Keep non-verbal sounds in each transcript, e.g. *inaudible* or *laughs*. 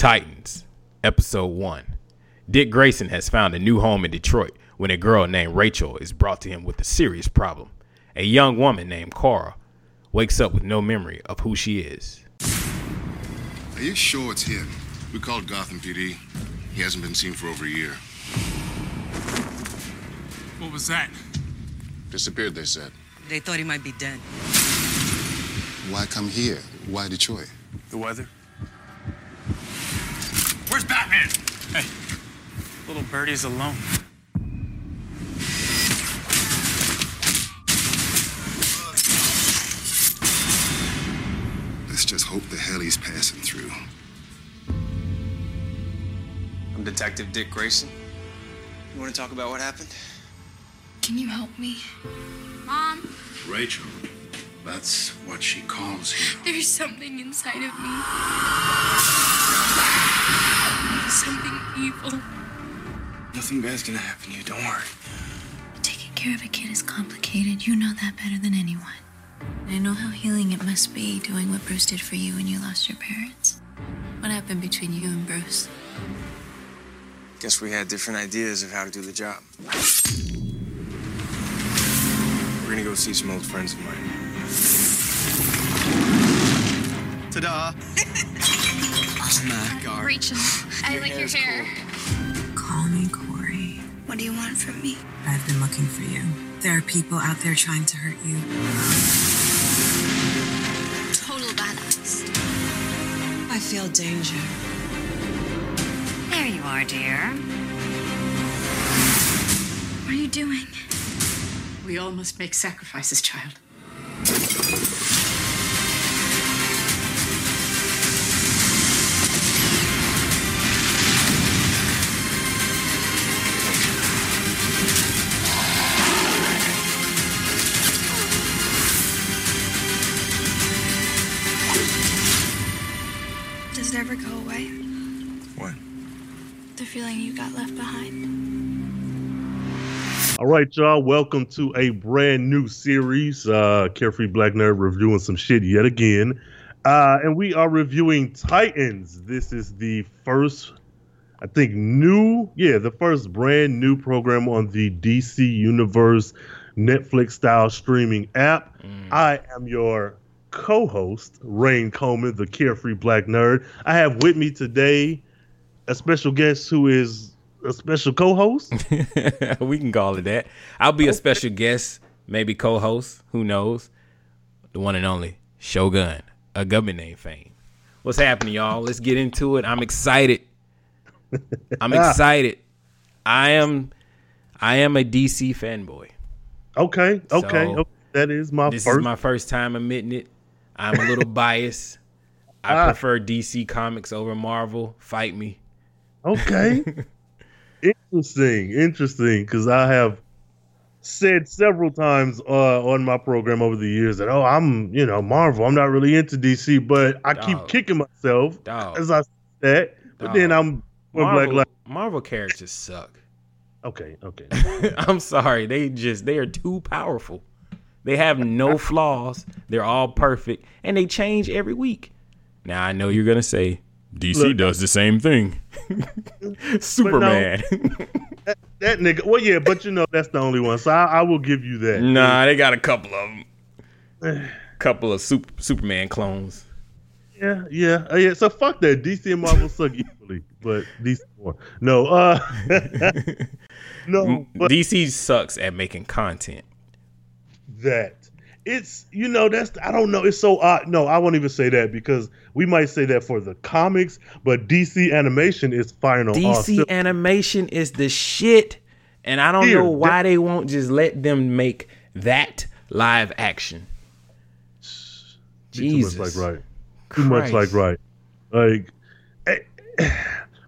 Titans, Episode 1. Dick Grayson has found a new home in Detroit when a girl named Rachel is brought to him with a serious problem. A young woman named Cora wakes up with no memory of who she is. Are you sure it's him? We called Gotham PD. He hasn't been seen for over a year. What was that? Disappeared, they said. They thought he might be dead. Why come here? Why Detroit? The weather? Where's Batman? Hey, little birdie's alone. Let's just hope the hell he's passing through. I'm Detective Dick Grayson. You want to talk about what happened? Can you help me? Mom, Rachel. That's what she calls you. There's something inside of me. Something evil. Nothing bad's gonna happen to you, don't worry. Taking care of a kid is complicated. You know that better than anyone. And I know how healing it must be doing what Bruce did for you when you lost your parents. What happened between you and Bruce? Guess we had different ideas of how to do the job. We're gonna go see some old friends of mine. Ta-da! *laughs* oh my god. Rachel, I like your hair's hair. Call me Kory. What do you want from me? I've been looking for you. There are people out there trying to hurt you. Total badass. I feel danger. There you are, dear. What are you doing? We all must make sacrifices, child. Does it ever go away? What? The feeling you got left behind? All right, y'all. Welcome to a brand new series. Uh, Carefree Black Nerd reviewing some shit yet again. Uh, and we are reviewing Titans. This is the first, I think, new, yeah, the first brand new program on the DC Universe Netflix style streaming app. I am your co host, Rain Coleman, the Carefree Black Nerd. I have with me today a special guest who is a special co host. *laughs* we can call it that. I'll be a special guest, maybe co-host. Who knows? The one and only Shogun, a government name fame. What's happening, y'all? Let's get into it. I'm excited. *laughs* I'm excited. I am. I am a DC fanboy. Okay, okay, So, okay. That is my This first. is my first time admitting it. I'm a little biased. I Ah. prefer DC comics over Marvel. Fight me. Okay. *laughs* interesting, interesting. Because I have said several times uh, on my program over the years that oh, I'm you know Marvel. I'm not really into DC, but I keep kicking myself Dog. as I say that. But Dog. then I'm when Black Marvel, Marvel characters suck. Okay, okay. *laughs* I'm sorry. They just they are too powerful. They have no flaws. They're all perfect, and they change every week. Now I know you're gonna say DC Look, does the same thing. Superman. that, that nigga. Well, yeah, but you know that's the only one. So I, I will give you that. nah, they got a couple of them. *sighs* couple of super, Superman clones. Yeah, yeah, uh, yeah. So fuck that. DC and Marvel suck equally, but DC more. No, uh, *laughs* no, but DC sucks at making content. That it's you know that's I don't know. It's so odd. No, I won't even say that because we might say that for the comics, but DC animation is final. DC animation is the shit, and I don't Here, know why they won't just let them make that live action. Too much like right. Too much like right. Like eh, *sighs*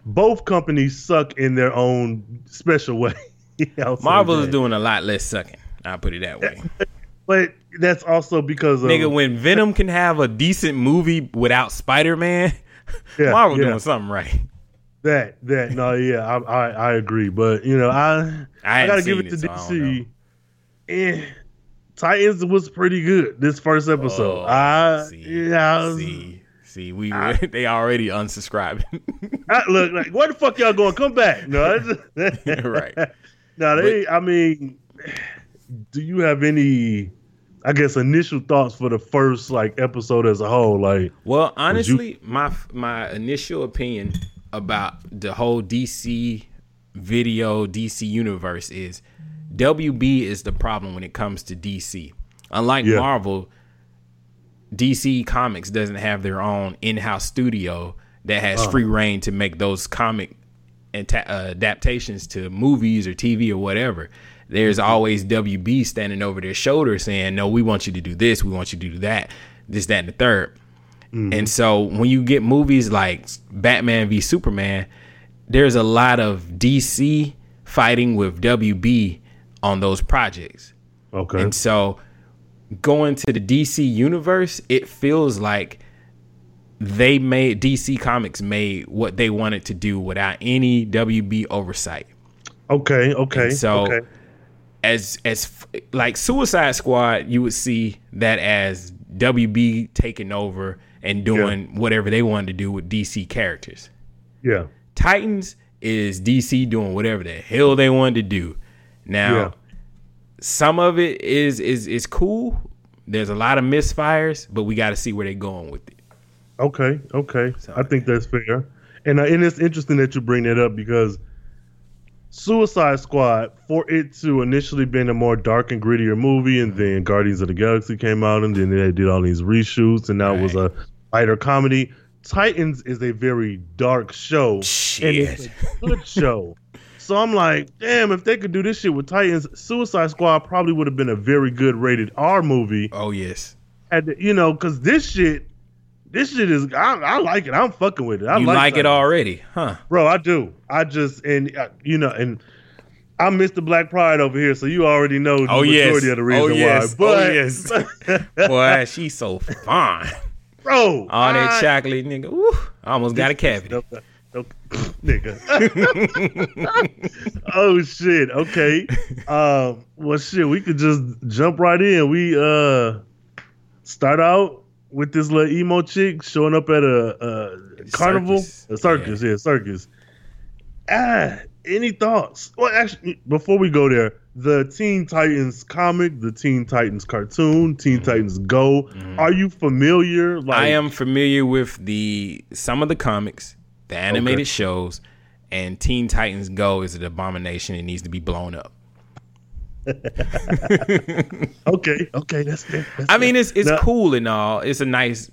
both companies suck in their own special way. *laughs* Marvel is doing a lot less sucking. I'll put it that way. *laughs* but that's also because of Nigga, when Venom can have a decent movie without Spider Man, *laughs* Yeah, Marvel yeah. doing something right. that that no yeah I, I I agree but you know I I I, gotta give it to it, so I DC. Eh, Titans was pretty good this first episode. Oh, I see, yeah I was- see, See, we *laughs* they already unsubscribing. *laughs* I, look, like, where the fuck y'all going? Come back. No, it's- right. No, they. I mean, do you have any? I guess initial thoughts for the first like episode as a whole. Like, Well, you- honestly, my my initial opinion about the whole DC video DC universe is WB is the problem when it comes to DC. Unlike Yeah. Marvel, DC Comics doesn't have their own in-house studio that has Uh. free reign to make those comic anta- uh, adaptations to movies or TV or whatever. There's mm-hmm. always WB standing over their shoulder saying, "No, we want you to do this. We want you to do that. This, that, and the 3rd mm-hmm. And so when you get movies like Batman v Superman, there's a lot of DC fighting with WB on those projects. okay, And so going to the DC universe, it feels like they made DC Comics made what they wanted to do without any WB oversight. okay, okay. And so okay. As as like Suicide Squad, you would see that as WB taking over and doing whatever they wanted to do with DC characters. yeah, Titans is DC doing whatever the hell they wanted to do. Now, Yeah. some of it is is is cool. There's a lot of misfires, but we got to see where they're going with it. okay, okay. I think that's fair. And uh, and it's interesting that you bring that up because Suicide Squad, for it to initially been a more dark and grittier movie, and then mm-hmm. Guardians of the Galaxy came out, and then they did all these reshoots, and now it was a lighter comedy. Titans is a very dark show, and it's a good show. *laughs* So I'm like, damn, if they could do this shit with Titans, Suicide Squad probably would have been a very good rated R movie. Oh yes, Had you know, because this shit, this shit is, I, I like it. I'm fucking with it. I you like, it already, huh? bro. I do. I just and uh, you know, and I miss the Black Pride over here, so you already know the Oh yes, majority of the reason oh yes, why. But oh yes. *laughs* *laughs* Boy, she's so fine. bro, All that I- chocolate, nigga. Woo, I almost got a cavity. *laughs* nigga. oh shit. Okay. Um. Well, shit. We could just jump right in. We uh start out with this little emo chick showing up at a, a carnival, Circus. a circus. Yeah. circus. Ah. Any thoughts? Well, actually, before we go there, the Teen Titans comic, the Teen Titans cartoon, Teen Titans Go. Are you familiar? Like, Mm-hmm. I am familiar with the some of the comics, the animated shows, and Teen Titans Go is an abomination. It needs to be blown up. *laughs* Okay. Okay. That's. That's I mean, it's it's Now- cool and all. It's a nice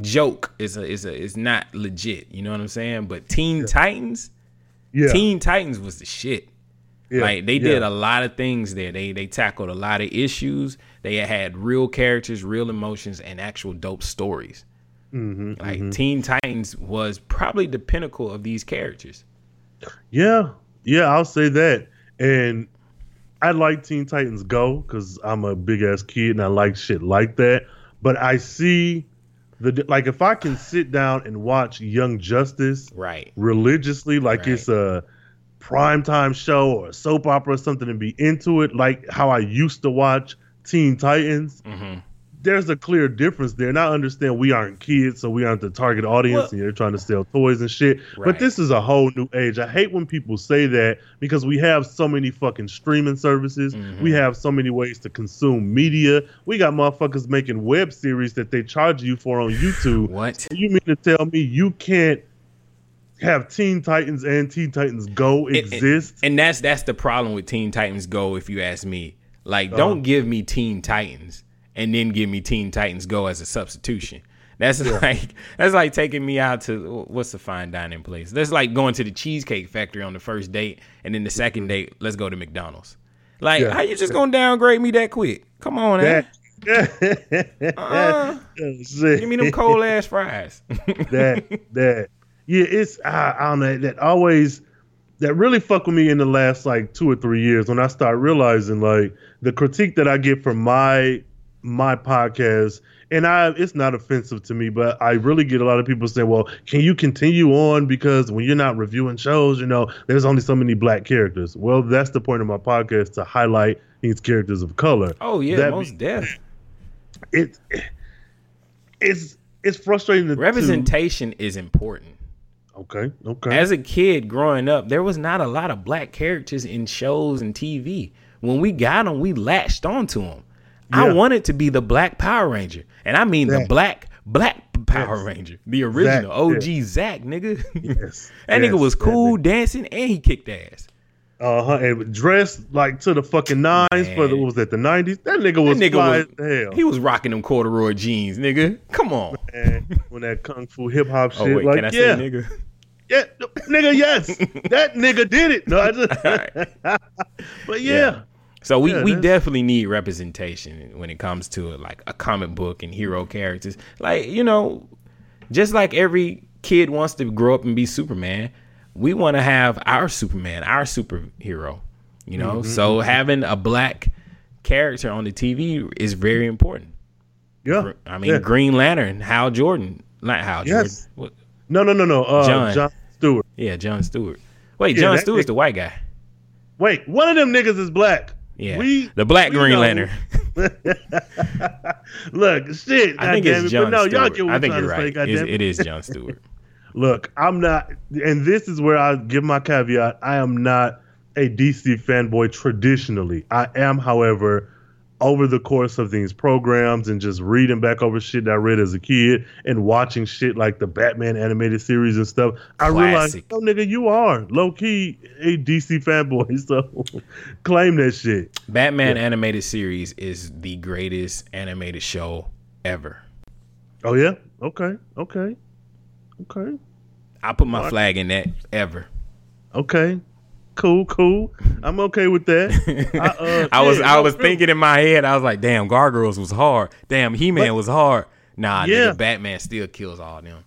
joke. It's a it's a it's not legit. You know what I'm saying? But Teen Titans, Yeah. Teen Titans was the shit. Yeah, Like they did yeah. a lot of things there. They they tackled a lot of issues. They had real characters, real emotions, and actual dope stories. Mm-hmm, Like Teen Titans was probably the pinnacle of these characters. Yeah, yeah, I'll say that. And I like Teen Titans Go because I'm a big ass kid and I like shit like that. But I see the like if I can sit down and watch Young Justice Right. religiously, like Right. it's a primetime show or a soap opera or something, and be into it, like how I used to watch Teen Titans. Mm-hmm. There's a clear difference there, and I understand we aren't kids, so we aren't the target audience, Well- and you're trying to sell toys and shit. But this is a whole new age. I hate when people say that because we have so many fucking streaming services. Mm-hmm. We have so many ways to consume media. We got motherfuckers making web series that they charge you for on YouTube. *sighs* What? You mean to tell me you can't have Teen Titans and Teen Titans Go And- and- exist? And, that's that's the problem with Teen Titans Go. If you ask me, like, Uh-huh. don't give me Teen Titans and then give me Teen Titans Go as a substitution. That's like that's like taking me out to what's the fine dining place. That's like going to the Cheesecake Factory on the first date, and then the second date, let's go to McDonald's. Like, Yeah. how you just gonna downgrade me that quick? Come on, man. that, *laughs* Uh, give me them cold ass fries. *laughs* that that yeah it's I, I don't know that always that really fuck with me in the last like two or three years when i start realizing like the critique that i get from my my podcast and i it's not offensive to me but i really get a lot of people saying well can you continue on because when you're not reviewing shows you know there's only so many black characters well that's the point of my podcast to highlight these characters of color oh yeah, That most deaf. it it's it's frustrating. To, Representation is important. Okay. Okay. As a kid growing up, there was not a lot of black characters in shows and TV. When we got them, we latched onto them. I Yeah. wanted to be the Black Power Ranger, and I mean the black black Power Yes. Ranger, the original Zack, OG Zack nigga. Yes. *laughs* that Yes, nigga was cool dancing and he kicked ass. Uh huh. And dressed like to the fucking nines for the what was that the nineties? That nigga was That nigga fly was as hell. he was rocking them corduroy jeans, nigga. Come on. And when that kung fu hip hop shit, Oh wait, like can I yeah, say nigga? yeah, nigga, yes, *laughs* that nigga did it. No, I just, *laughs* but yeah, So we, Yeah, we definitely need representation when it comes to like a comic book and hero characters. Like, you know, just like every kid wants to grow up and be Superman, we want to have our Superman, our superhero, you know? Mhm, So mhm. having a black character on the TV is very important. yeah. I mean, yeah. Green Lantern, Hal Jordan, not Hal Yes. Jordan. What? No, no, no, no. Uh, John. John. Stewart. Yeah, John Stewart. Wait, Yeah, John Stewart's the white guy. Wait, one of them niggas is black. Yeah, we the black Green know. Lantern. *laughs* Look, shit. I think it's it, John but no, y'all Stewart. I think you're say, right. goddamn it. it is John Stewart. *laughs* Look, I'm not, and this is where I give my caveat. I am not a DC fanboy traditionally. I am, however, over the course of these programs and just reading back over shit that I read as a kid and watching shit like the Batman animated series and stuff, I realized, oh nigga, you are low key a DC fanboy. *laughs* So claim that shit. Batman animated series is the greatest animated show ever. Oh yeah. Okay. Okay. Okay. I put my What? flag in that ever. Okay. Cool. Cool. I'm okay with that. *laughs* I, uh, *laughs* I was yeah, I was thinking in my head, I was like, damn, Gargoyles was hard. Damn, He Man was hard. Nah, Yeah. nigga, Batman still kills all them.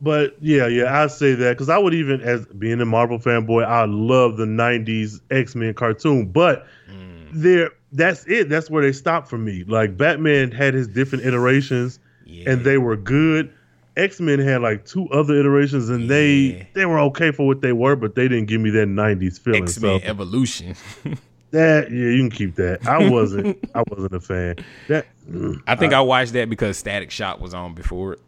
But yeah, yeah, I say that because I would even, as being a Marvel fanboy, I love the '90s X Men cartoon. But Mm. there, that's it. That's where they stopped for me. Like Batman had his different iterations, and they were good. X Men had like two other iterations, and they they were okay for what they were, but they didn't give me that '90s feeling. X Men So Evolution. *laughs* that yeah, you can keep that. I wasn't, *laughs* I wasn't a fan. That I think I watched that because Static Shock was on before it.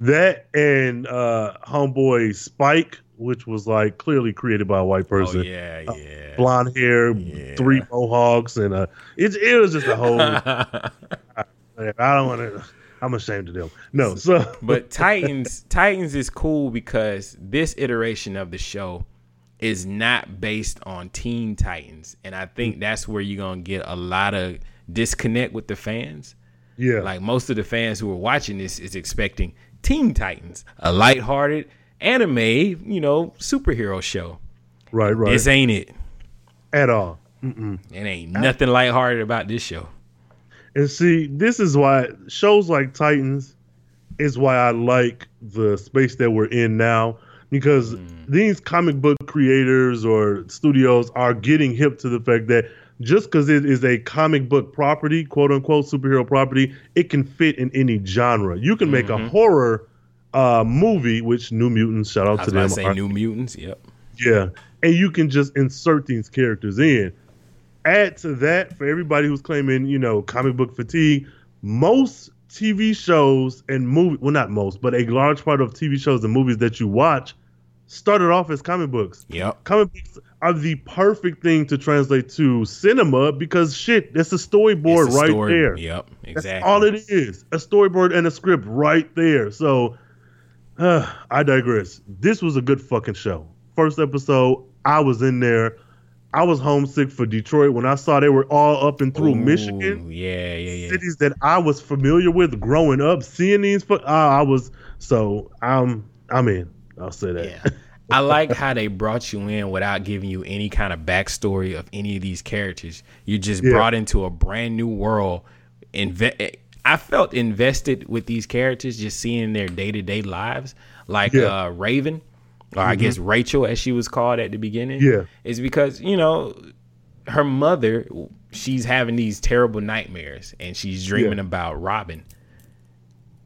That and uh Homeboy Spyke, which was like clearly created by a white person. Oh yeah, Uh, yeah. blonde hair, three mohawks, and uh it it was just a whole *laughs* I, I don't want to I'm ashamed of them. No, so but *laughs* Titans Titans is cool because this iteration of the show is not based on Teen Titans, and I think mm. that's where you're gonna get a lot of disconnect with the fans. Yeah, like most of the fans who are watching this is expecting Teen Titans, a lighthearted anime, you know, superhero show. right, right. This ain't it. at all. Mm-mm. It ain't nothing lighthearted about this show. And see, this is why shows like Titans is why I like the space that we're in now because hmm. these comic book creators or studios are getting hip to the fact that just because it is a comic book property, quote unquote superhero property, it can fit in any genre. You can make a mm-hmm. horror uh, movie, which New Mutants, shout I out was to about them, to say are- New Mutants. Yep. yeah. And you can just insert these characters in. Add to that, for everybody who's claiming, you know, comic book fatigue, most TV shows and movie well not most, but a large part of TV shows and movies that you watch started off as comic books. Yep. Comic books are the perfect thing to translate to cinema because shit, that's a storyboard It's a right story- there. Yep. Exactly. That's all it is. A storyboard and a script right there. So uh, *sighs* I digress. This was a good fucking show. First episode, I was in there. I was homesick for Detroit when I saw they were all up and through Ooh, Michigan, Yeah, yeah, yeah. cities that I was familiar with growing up. Seeing these, uh, I was so I'm I'm in. I'll say that. Yeah. I like how they brought you in without giving you any kind of backstory of any of these characters. You just Yeah. brought into a brand new world. Inve- I felt invested with these characters, just seeing their day to day lives, like Yeah. uh, Raven, or I Mhm. guess Rachel, as she was called at the beginning. Yeah. is because you know her mother. She's having these terrible nightmares, and she's dreaming Yeah. about Robin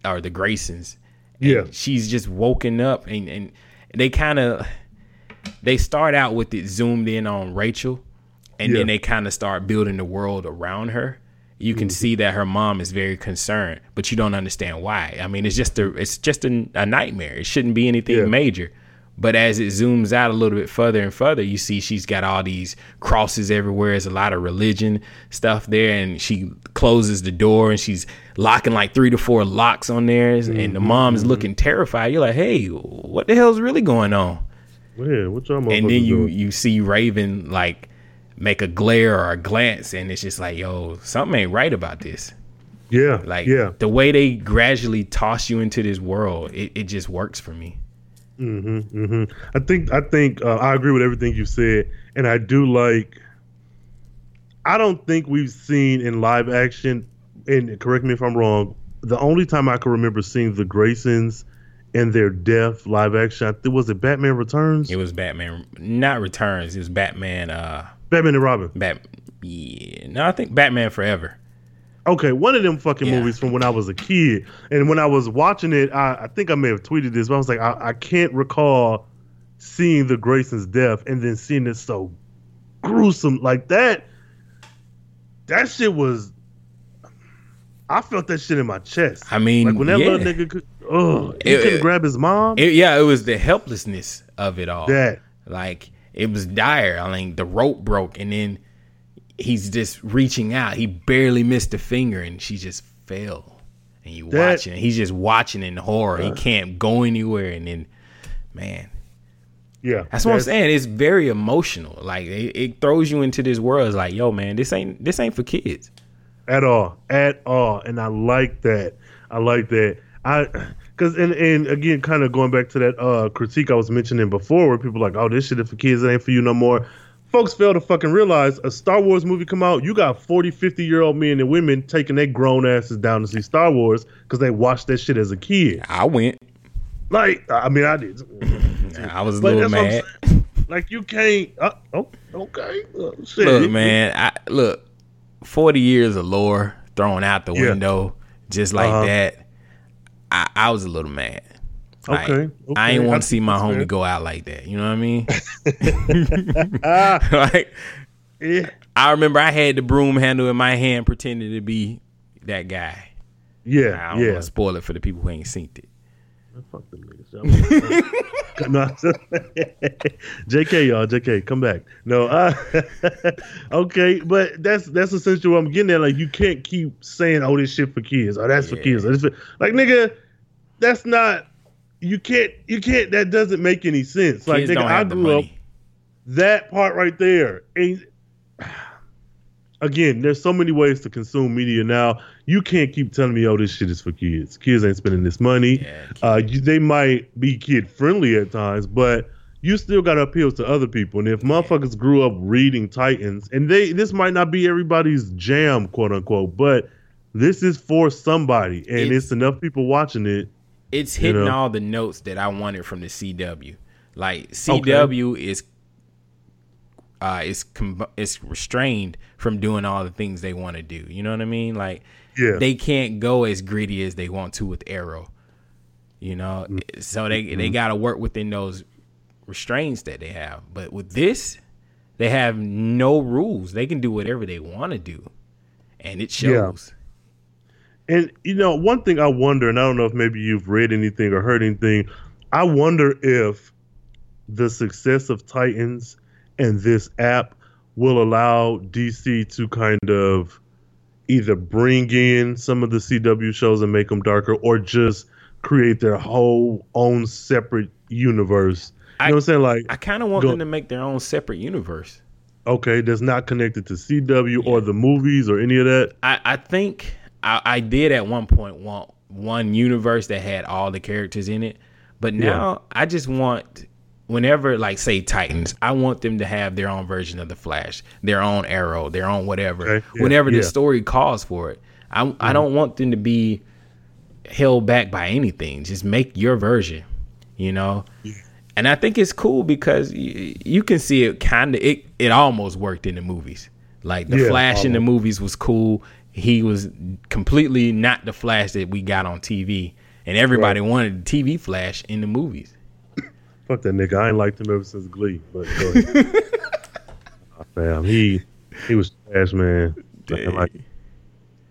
or the Graysons. And Yeah. she's just woken up and, and they kind of they start out with it zoomed in on Rachel and Yeah. then they kind of start building the world around her. you can see that her mom is very concerned, but you don't understand why. I mean, it's just a it's just a, a nightmare. It shouldn't be anything Yeah. major. But as it zooms out a little bit further and further, you see she's got all these crosses everywhere. There's a lot of religion stuff there, and she closes the door and she's locking like three to four locks on there, and the mm-hmm, mom is mm-hmm. looking terrified. You're like, hey, what the hell's really going on? Yeah, what y'all and then you doing? you see Raven like make a glare or a glance, and it's just like, yo, something ain't right about this. Yeah, Like yeah. the way they gradually toss you into this world, it, it just works for me. Hmm hmm I think I think uh, I agree with everything you said, and I do like. I don't think we've seen in live action, and correct me if I'm wrong. The only time I can remember seeing the Graysons and their death live action, was it Batman Returns, It was Batman, not Returns. It was Batman. Uh, Batman and Robin. Bat. Yeah, no, I think Batman Forever. Okay, one of them fucking Yeah. movies from when I was a kid, and when I was watching it, I, I think I may have tweeted this, but I was like, I, I can't recall seeing the Grayson's death and then seeing it so gruesome like that. That shit was. I felt that shit in my chest. I mean, like when that yeah. little nigga could, oh, he It- couldn't it- grab his mom. It, yeah, it was the helplessness of it all. that Like it was dire. I mean, the rope broke, and then he's just reaching out. He barely missed a finger, and she just fell. And you That- watching. He's just watching in horror. He can't go anywhere, and then, man, yeah, that's what I'm saying. It's very emotional. Like it, it throws you into this world. It's like, yo, man, this ain't this ain't for kids. at all, at all, and I like that. I like that. I because and and again, kind of going back to that uh critique I was mentioning before, where people are like, oh, this shit is for kids. It ain't for you no more. Folks fail to fucking realize a Star Wars movie come out, you got 40, 50 year old men and women taking their grown asses down to see Star Wars because they watched that shit as a kid. I went. Like, I mean, I did. *laughs* I was a little that's what I'm mad. Like, you can't. Uh, oh, okay. Uh. Look, man, I look, forty years of lore thrown out the Yeah. window just like Uh-huh. that. I, I was a little mad. Like, Okay, I ain't want to see my homie fair. go out like that. You know what I mean? *laughs* like, Yeah. I remember I had the broom handle in my hand, pretending to be that guy. Yeah. I don't yeah. want to spoil it for the people who ain't seen it. Fuck them niggas. no, JK, y'all, JK, *laughs* *laughs* come back. No, uh, okay, but that's that's essentially what I'm getting at. Like, you can't keep saying, "Oh, this shit for kids," or "That's for kids." Or, this for, like, nigga, that's not. You can't. You can't. That doesn't make any sense. Like, nigga, I grew up that part right there. And again, there's so many ways to consume media now. You can't keep telling me, "Oh, this shit is for kids." Kids ain't spending this money. Yeah, uh, you, they might be kid friendly at times, but you still got to appeal to other people. And if motherfuckers grew up reading Titans, and they this might not be everybody's jam, quote unquote, but this is for somebody, and It's- it's, enough people watching it. It's You hitting know? all the notes that I wanted from the CW. Like CW is uh is com- is restrained from doing all the things they want to do. You know what I mean? Like Yeah. they can't go as gritty as they want to with Arrow. You know, Mm-hmm. so they they got to work within those restraints that they have. But with this, they have no rules. They can do whatever they want to do, and it Yeah. And you know, one thing I wonder, and I don't know if maybe you've read anything or heard anything, I wonder if the success of Titans and this app will allow DC to kind of either bring in some of the CW shows and make them darker, or just create their whole own separate universe. You know what I'm saying? Like, I kind of want Go- them to make their own separate universe. okay, that's not connected to CW or the movies or any of that. I, I think I, I did at one point want one universe that had all the characters in it, but now I just want whenever like say Titans, I want them to have their own version of the Flash, their own Arrow, their own whatever. Yeah, whenever yeah. the story calls for it, I I mm-hmm. don't want them to be held back by anything. Just make your version, you know. And I think it's cool because you, you can see it kind of it it almost worked in the movies. Like the Yeah, Flash in the movies was cool. He was completely not the Flash that we got on TV, and everybody wanted the TV Flash in the movies. *coughs* Fuck that nigga. I ain't liked him ever since Glee. But go ahead. *laughs* Fam, he he was trash, man. Man, like,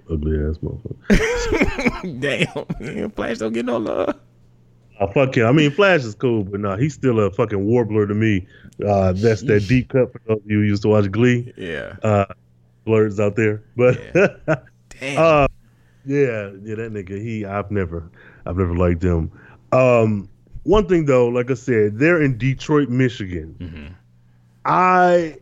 ugly ass motherfucker. *laughs* Damn, man, Flash don't get no love. Oh, fuck him. I mean, Flash is cool, but nah, he's still a fucking warbler to me. Uh, that's that deep cut for those of you who used to watch Glee. Yeah. Uh, blurs out there, but *laughs* Damn. uh, yeah, yeah, that nigga. He, I've never, I've never liked him. Um, one thing though, like I said, they're in Detroit, Michigan. Mm-hmm. I,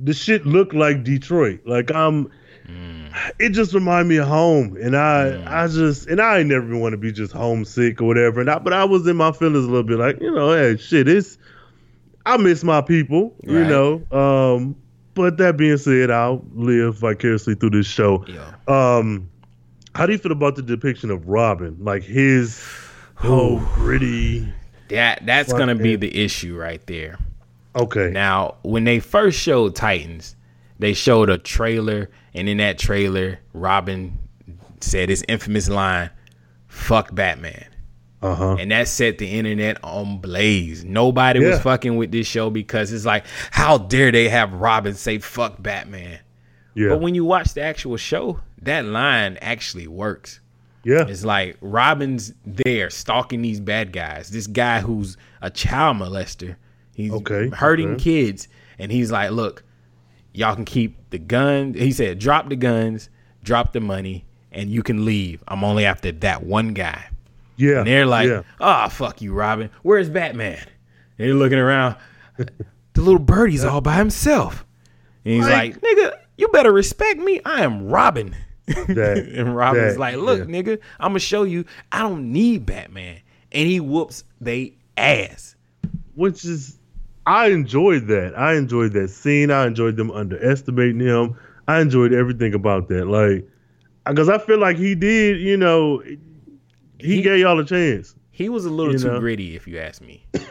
the shit looked like Detroit. Like I'm, Mm. it just reminded me of home, and I, I just, and I ain't never want to be just homesick or whatever. And I, but I was in my feelings a little bit, like you know, hey, shit, it's, I miss my people, you know. Um, but that being said, I'll live vicariously through this show. Yeah. Um, how do you feel about the depiction of Robin? Like his whole gritty. That that's gonna be the issue right there. Okay. Now, when they first showed Titans, they showed a trailer, and in that trailer, Robin said his infamous line, "Fuck Batman." Uh huh. And that set the internet on blaze. Nobody was fucking with this show because it's like, how dare they have Robin say "fuck Batman"? Yeah. But when you watch the actual show, that line actually works. yeah. It's like Robin's there stalking these bad guys. This guy who's a child molester. He's Okay, hurting okay. kids. And he's like, look, y'all can keep the gun. He said, drop the guns, drop the money, and you can leave. I'm only after that one guy. Yeah. And they're like, yeah. oh, fuck you, Robin. Where's Batman? And they're looking around. *laughs* The little birdie's all by himself. And he's Like- like, nigga, you better respect me. I am Robin. That- *laughs* and Robin's that- like, look, yeah. nigga, I'm gonna show you I don't need Batman. And he whoops they ass. which is I enjoyed that. I enjoyed that scene. I enjoyed them underestimating him. I enjoyed everything about that. Like, because I feel like he did. You know, he, He- gave y'all a chance. He was a little too know? gritty, if you ask me. *coughs*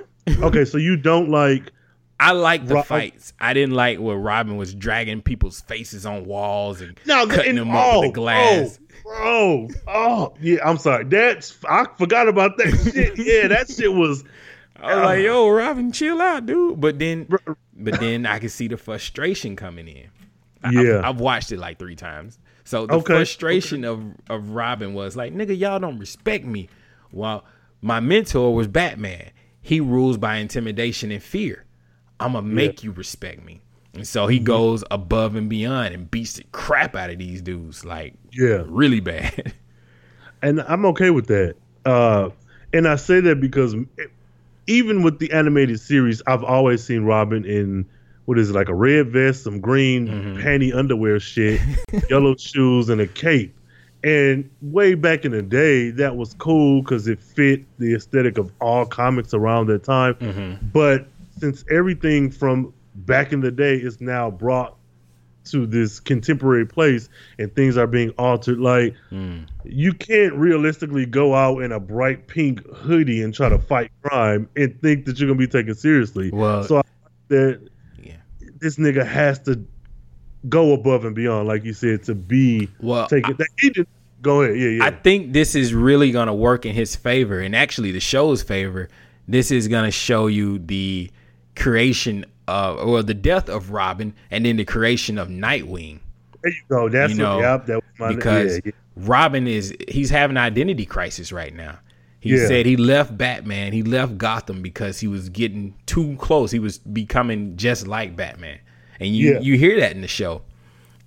Okay, so you don't like. I like the Ro- oh. fights. I didn't like where Robin was dragging people's faces on walls and No, cutting and- them up with the oh, glass. Oh, bro. Oh, yeah. I'm sorry. That's I forgot about that *laughs* shit. Yeah, that shit was. I was like, ah. yo, Robin, chill out, dude. But then, but then I could see the frustration coming in. I, Yeah. I've, I've watched it like three times. So the Okay, frustration of of Robin was like, nigga, y'all don't respect me. While my mentor was Batman. He rules by intimidation and fear. I'm gonna make you respect me. And so Mm-hmm. he goes above and beyond and beats the crap out of these dudes, like Yeah. really bad. *laughs* and I'm okay with that. Uh, and I say that because even with the animated series, I've always seen Robin in what is it like a red vest, some green mm-hmm. panty underwear shit, *laughs* yellow shoes, and a cape. And way back in the day, that was cool because it fit the aesthetic of all comics around that time. Mm-hmm. But since everything from back in the day is now brought to this contemporary place and things are being altered, like mm. you can't realistically go out in a bright pink hoodie and try to fight crime and think that you're gonna be taken seriously. Well- so I that. This nigga has to go above and beyond, like you said, to be Well, taken. that he did. Go ahead, yeah, yeah. I think this is really going to work in his favor and actually the show's favor. This is going to show you the creation of, or the death of Robin and then the creation of Nightwing. there you go. That's you know, what, yep, that was my because yeah, yeah. Robin is, he's having an identity crisis right now. He Yeah. said he left Batman, he left Gotham because he was getting too close. He was becoming just like Batman. And you, Yeah. you hear that in the show.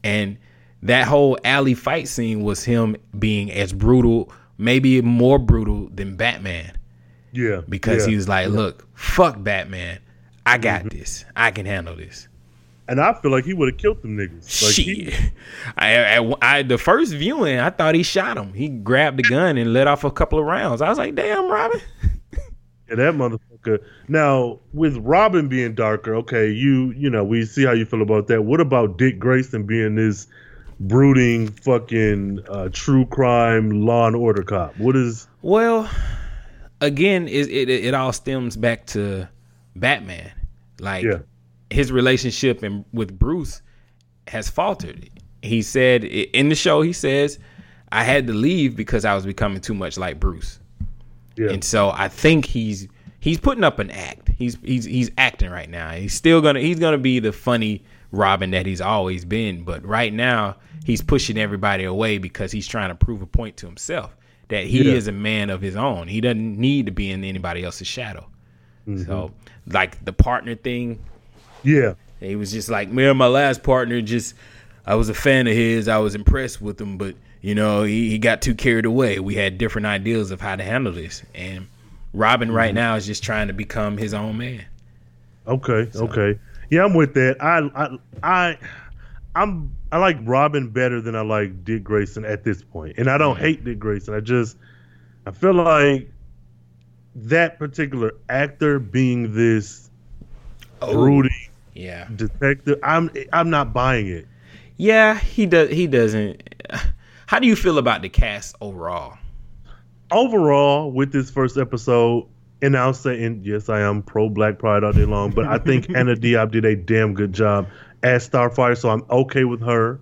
And that whole alley fight scene was him being as brutal, maybe more brutal than Batman. yeah, Because yeah. he was like, look, fuck Batman. I got mm-hmm. this. I can handle this. And I feel like he would have killed them niggas. Like he- I, I, I- the first viewing, I thought he shot him. He grabbed the gun and let off a couple of rounds. I was like, damn, Robin. Yeah, that motherfucker. Now, with Robin being darker, okay, you you know, we see how you feel about that. What about Dick Grayson being this brooding fucking uh, true crime law and order cop? What is Well, again, it, it it all stems back to Batman. Like Yeah. His relationship and with Bruce has faltered. He said in the show, he says, "I had to leave because I was becoming too much like Bruce." yeah, And so I think he's he's putting up an act. He's he's he's acting right now. He's still gonna he's gonna be the funny Robin that he's always been. But right now he's pushing everybody away because he's trying to prove a point to himself that he Yeah. is a man of his own. He doesn't need to be in anybody else's shadow. Mm-hmm. So, like the partner thing, Yeah. he was just like, me and my last partner just I was a fan of his. I was impressed with him, but you know, he, he got too carried away. We had different ideas of how to handle this. And Robin right mm-hmm. now is just trying to become his own man. Okay. Okay. Yeah, I'm with that. I I I I'm I like Robin better than I like Dick Grayson at this point. And I don't mm-hmm. hate Dick Grayson. I just I feel like that particular actor being this oh. brooding Yeah. detective, I'm I'm not buying it. Yeah, he does he doesn't *sighs* How do you feel about the cast overall? overall with this first episode, and I'll say, and yes, I am pro Black Pride all day long, but I think *laughs* Anna Diop did a damn good job as Starfire, so I'm okay with her.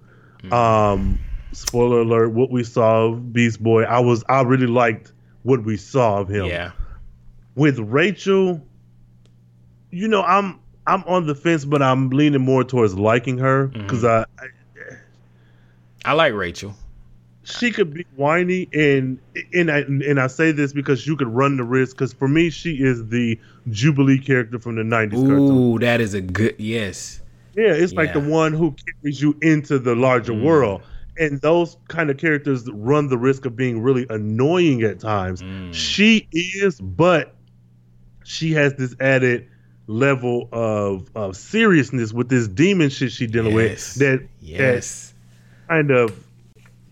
Um, spoiler alert: what we saw of Beast Boy, I was, I really liked what we saw of him. Yeah. With Rachel, you know, I'm, I'm on the fence, but I'm leaning more towards liking her because I, I I like Rachel. she could be whiny and and I and I say this because you could run the risk because for me she is the Jubilee character from the nineties cartoon. Ooh, that is a good yes. Yeah, it's like the one who carries you into the larger Mm. world. And those kind of characters run the risk of being really annoying at times. Mm. She is, but she has this added level of, of seriousness with this demon shit she dealing Yes. with that Yes. that kind of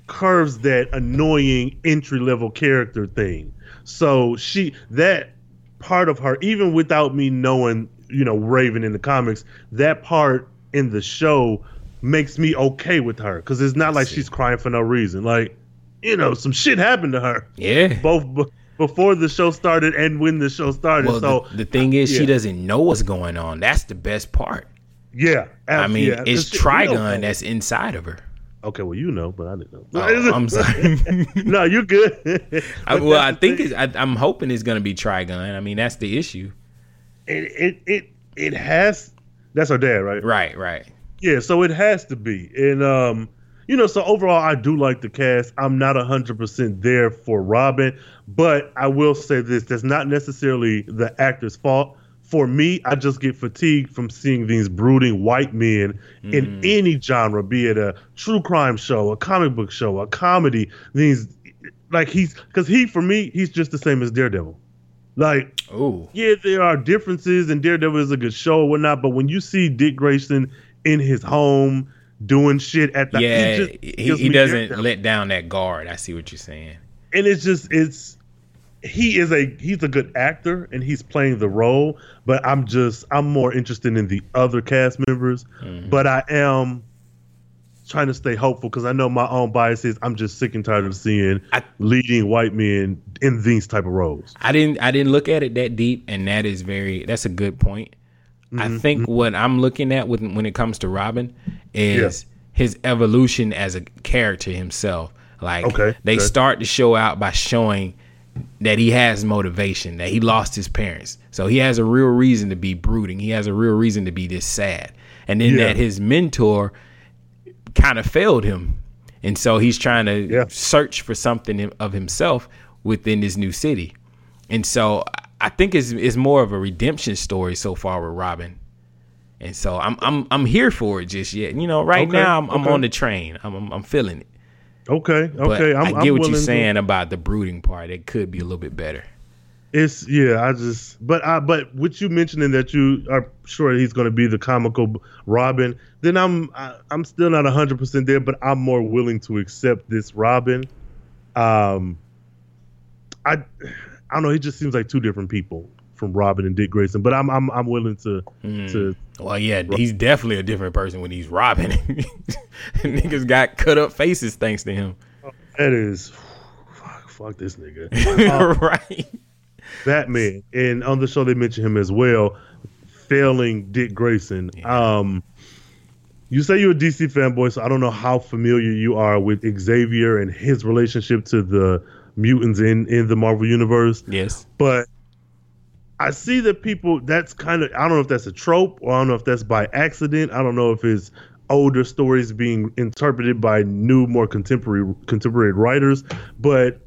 curves that annoying entry level character thing. So she that part of her, even without me knowing, you know, Raven in the comics, that part in the show makes me okay with her because it's not like she's crying for no reason. Like, you know, some shit happened to her. Yeah. Both before the show started and when the show started. Well, so the, the thing is, yeah. she doesn't know what's going on. That's the best part. yeah, I mean, yeah, it's Trigon that's inside of her. Okay, well, you know, but I didn't know. Oh, I'm sorry. *laughs* no, you're good. *laughs* I, well, I think it's, I, I'm hoping it's going to be Trigon. I mean, that's the issue. it it it it has. That's her dad, right? Right, right. Yeah, so it has to be, and um, you know, so overall, I do like the cast. I'm not hundred percent there for Robin, but I will say this: that's not necessarily the actor's fault. For me, I just get fatigued from seeing these brooding white men in mm. any genre, be it a true crime show, a comic book show, a comedy. These, like he's, because he, for me, he's just the same as Daredevil. Like, oh, yeah, there are differences, and Daredevil is a good show or whatnot. But when you see Dick Grayson in his home doing shit at the, Yeah, just he, he doesn't let down that guard. I see what you're saying. and it's just it's he is a he's a good actor and he's playing the role. But I'm just I'm more interested in the other cast members. Mm-hmm. But I am trying to stay hopeful because I know my own biases. I'm just sick and tired of seeing leading white men in these type of roles. I didn't I didn't look at it that deep, and that is very that's a good point. I Mm-hmm. think what I'm looking at with, when it comes to Robin is his evolution as a character himself. Like Okay, they okay. start the show out by showing that he has motivation, that he lost his parents. So he has a real reason to be brooding. He has a real reason to be this sad. And then Yeah. that his mentor kind of failed him. And so he's trying to search for something of himself within this new city. And so I think it's, it's more of a redemption story so far with Robin. And so I'm I'm I'm here for it just yet. You know, right Okay, now I'm, I'm on the train. I'm, I'm I'm feeling it. Okay, But okay. I'm, I get I'm what you're willing to- saying about the brooding part. It could be a little bit better. It's yeah, I just but I but with you mentioning that you are sure he's going to be the comical Robin, then I'm I, I'm still not hundred percent there, but I'm more willing to accept this Robin. Um, I I don't know. He just seems like two different people from Robin and Dick Grayson, but I'm I'm I'm willing to to Well, yeah, he's definitely a different person when he's Robin. *laughs* Niggas got cut up faces thanks to him. that is fuck, fuck this nigga. Uh, *laughs* right. Batman, and on the show they mention him as well, failing Dick Grayson. Um, you say you're a DC fanboy, so I don't know how familiar you are with Xavier and his relationship to the mutants in in the Marvel universe. Yes, but I see that people. That's kind of I don't know if that's a trope or I don't know if that's by accident. I don't know if it's older stories being interpreted by new, more contemporary contemporary writers. But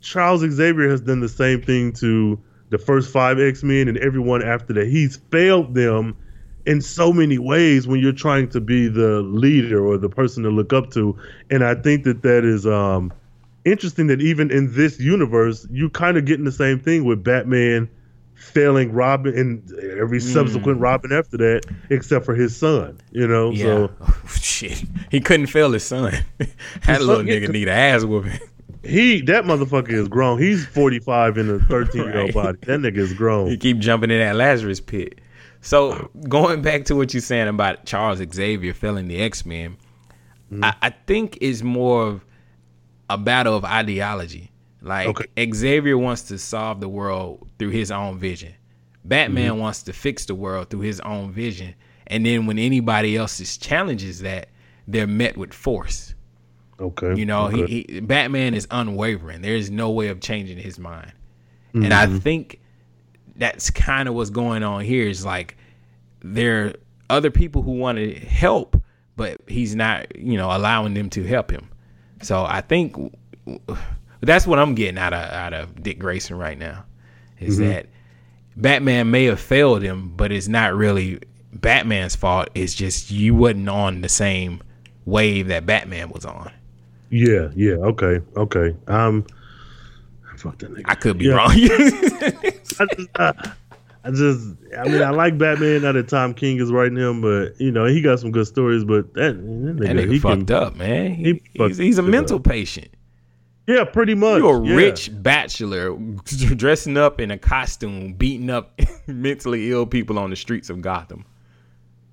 Charles Xavier has done the same thing to the first five X Men and everyone after that. He's failed them in so many ways when you're trying to be the leader or the person to look up to. And I think that that is um, interesting that even in this universe, you kind of getting the same thing with Batman failing Robin and every hmm. subsequent Robin after that, except for his son. You know, Yeah. so *laughs* Shit. He couldn't fail his son. *laughs* that little nigga need an ass whooping. he that motherfucker is grown. He's 45 in a *laughs* 13 year old body. That nigga is grown. He keep jumping in that Lazarus pit. So going back to what you're saying about Charles Xavier failing the X Men, mm-hmm. I, I think is more of a battle of ideology. Like Xavier wants to solve the world through his own vision. Batman wants to fix the world through his own vision. And then when anybody else's challenges that, they're met with force. Okay. You know, okay. he, he Batman is unwavering. There is no way of changing his mind. And I Mhm. think that's kind of what's going on here is like there are other people who want to help, but he's not, you know, allowing them to help him. So I think that's what I'm getting out of out of Dick Grayson right now is Mhm. that Batman may have failed him, but it's not really Batman's fault. It's just you wasn't on the same wave that Batman was on. Yeah, yeah, okay, okay. Um, fuck that nigga. I could be Yeah. wrong. *laughs* I just, uh, I just, I mean, I like Batman now that Tom King is writing him, but you know, he got some good stories. But that, that nigga, That nigga he fucked can, up, man. He, he he's, he's a mental up. patient. Yeah, pretty much. You're a yeah. rich bachelor *laughs* dressing up in a costume, beating up *laughs* mentally ill people on the streets of Gotham.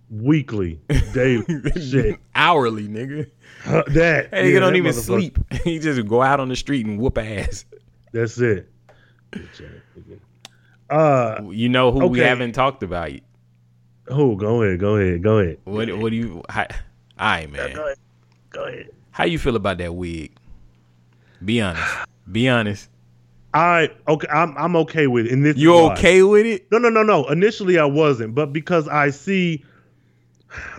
weekly, daily, *laughs* shit. Hourly, nigga. Uh, that Hey, nigga yeah, don't even sleep. he just go out on the street and whoop ass. That's it. Bitch ass nigga. Uh, You know who we haven't talked about? who? Go ahead, go ahead, go ahead. What what do you how, all right, man. Go ahead, go ahead. How you feel about that wig? Be honest. *sighs* Be honest. I okay, I'm I'm okay with it. And this You okay with it? No, no, no, no. Initially, I wasn't, but because I see. *sighs*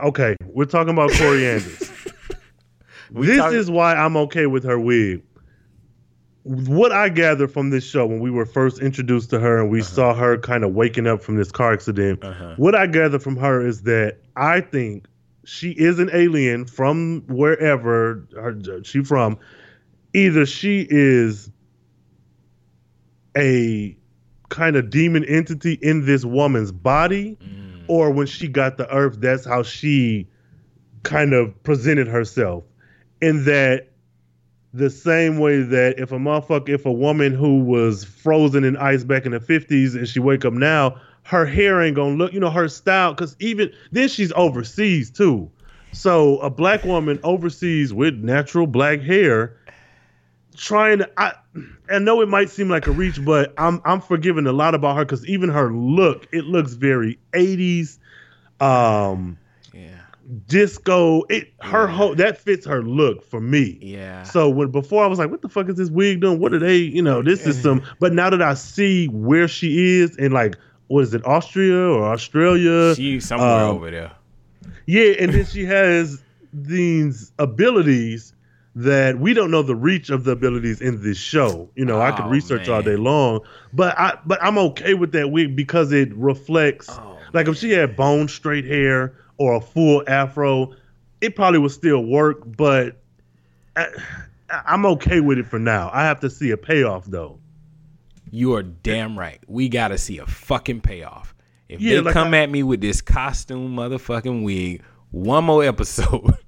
Okay, we're talking about *laughs* Kory Anders. This talk- is why I'm okay with her wig. What I gather from this show when we were first introduced to her and we Uh-huh. saw her kind of waking up from this car accident, what I gather from her is that I think she is an alien from wherever her, she from. Either she is a kind of demon entity in this woman's body, or when she got the earth, that's how she kind of presented herself. In that the same way that if a motherfucker, if a woman who was frozen in ice back in the 50s and she wake up now, her hair ain't gonna look, you know, her style, because even then she's overseas too. So a black woman overseas with natural black hair trying to I I know it might seem like a reach, but I'm I'm forgiving a lot about her because even her look, it looks very 80s. Um disco. It her whole that fits her look for me. Yeah. So when before I was like, what the fuck is this wig doing? What are they, you know, this is some *laughs* but now that I see where she is and like what is it, Austria or Australia? She's somewhere Um, over there. yeah, and then she has these abilities that we don't know the reach of the abilities in this show. You know, I could Oh, research all day long, but I but I'm okay with that wig because it reflects Oh, like if she had bone straight hair or a full afro, it probably would still work, but I, I'm okay with it for now. I have to see a payoff though. You are damn right. We gotta see a fucking payoff. If Yeah, they like come I- at me with this costume motherfucking wig, one more episode. *laughs*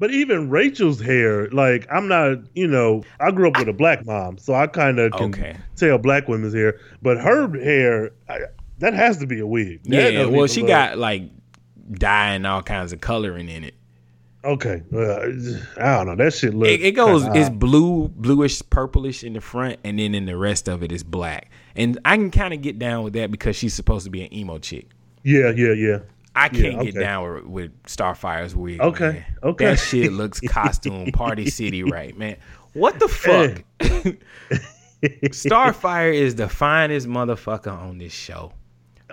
But even Rachel's hair, like I'm not, you know, I grew up with a black mom, so I kind of can Okay. tell black women's hair. But her hair, I, that has to be a wig. That yeah, well, she look- got like dye and all kinds of coloring in it. okay. Uh, I don't know. That shit looks. It, it goes, it's blue, bluish, purplish in the front, and then in the rest of it is black. And I can kind of get down with that because she's supposed to be an emo chick. Yeah, yeah, yeah. I can't get okay. down with, with Starfire's wig. Okay, man. okay. That shit looks *laughs* costume party city *laughs* right, man. What the fuck? *laughs* Starfire is the finest motherfucker on this show.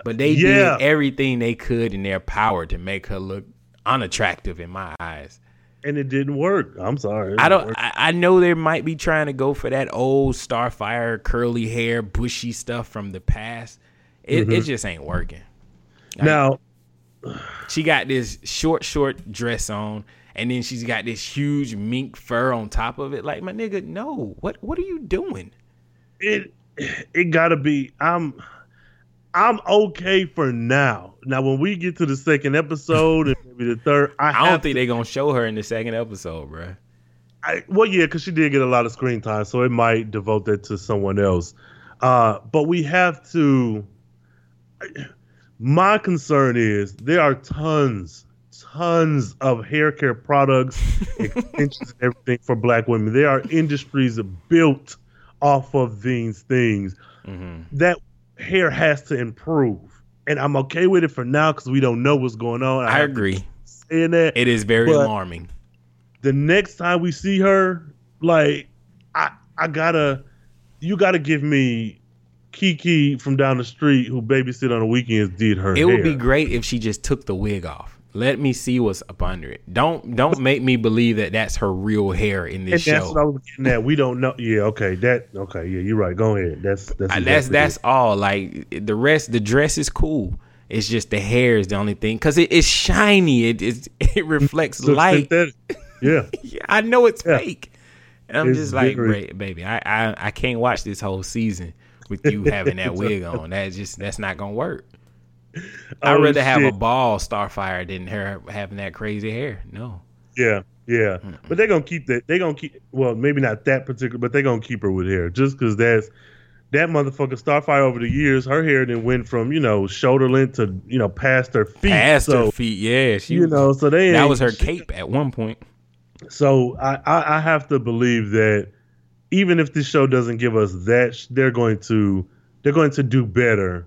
But they Yeah. did everything they could in their power to make her look unattractive in my eyes. And it didn't work. I'm sorry. I don't. I, I know they might be trying to go for that old Starfire curly hair, bushy stuff from the past. It it Mhm. just ain't working. Like, now, she got this short, short dress on, and then she's got this huge mink fur on top of it. Like my nigga, no. What what are you doing? it it gotta be. I'm I'm okay for now. Now, when we get to the second episode and maybe the third, I, I don't think they're gonna show her in the second episode, bruh. I, well, yeah, because she did get a lot of screen time, so it might devote that to someone else. Uh, but we have to. My concern is there are tons, tons of hair care products, *laughs* extensions, and everything for Black women. There are industries built off of these things. That hair has to improve, and I'm okay with it for now because we don't know what's going on. I to agree. Saying that It is very But- alarming. the next time we see her, like I I gotta you gotta give me Kiki from down the street who babysit on the weekends did her. It would be great if she just took the wig off. Let me see what's up under it. Don't don't make me believe that that's her real hair in And this that's show. what I was getting at. We don't know. Yeah, okay. That okay. Yeah, you're right. Go ahead. That's that's exactly that's that's all. Like the rest, the dress is cool. It's just the hair is the only thing because it, it's shiny. It it, *laughs* it reflects light. synthetic. *laughs* Yeah. Yeah, I know it's Yeah. fake. And I'm It's just like, baby, I, I I can't watch this whole season with you having that *laughs* wig on. That's just that's not gonna work. I'd Oh, rather have a ball Starfire than her having that crazy hair. No. Yeah, yeah. But they're gonna keep that. They're gonna keep. Well, maybe not that particular, but they're gonna keep her with hair just because that's that motherfucker Starfire over the years. Her hair then went from you know shoulder length to you know past her feet. Past so, her feet, yeah. She you know, so they that was her cape at one point. So I, I I have to believe that even if this show doesn't give us that, they're going to they're going to do better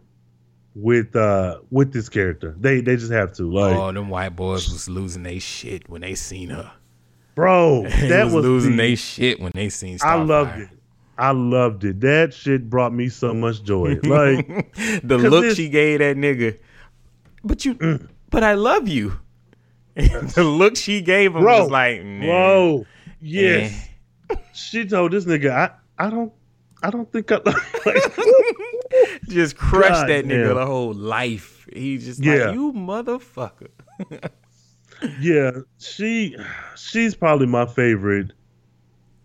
with uh with this character. They they just have to like, oh, them white boys was losing their shit when they seen her. bro. *laughs* That was, was losing the- their shit when they seen. I loved it. I loved it. That shit brought me so much joy. Like *laughs* the look this- she gave that nigga. But you, Mm. but I love you. *laughs* the look she gave him bro, was like, nah. bro, yes. She told this nigga, I I don't I don't think I like, *laughs* just crushed God that nigga damn. the whole life. He just Yeah. like, you motherfucker. *laughs* yeah. She she's probably my favorite.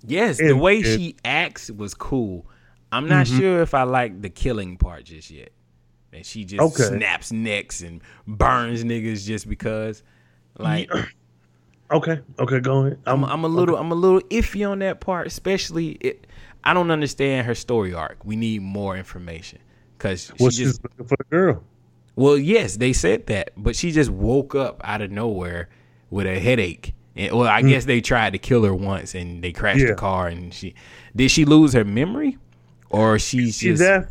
Yes, the way and- she acts was cool. I'm not Mhm. sure if I like the killing part just yet. And she just Okay. snaps necks and burns niggas just because. Like *clears throat* Okay, okay, go ahead. I'm I'm a little I'm a little iffy on that part, especially it. I don't understand her story arc. We need more information because Well, she she's just looking for the girl. well, yes, they said that, but she just woke up out of nowhere with a headache. And, well, I Mm. guess they tried to kill her once, and they crashed Yeah. the car, and she did she lose her memory, or she's See just that?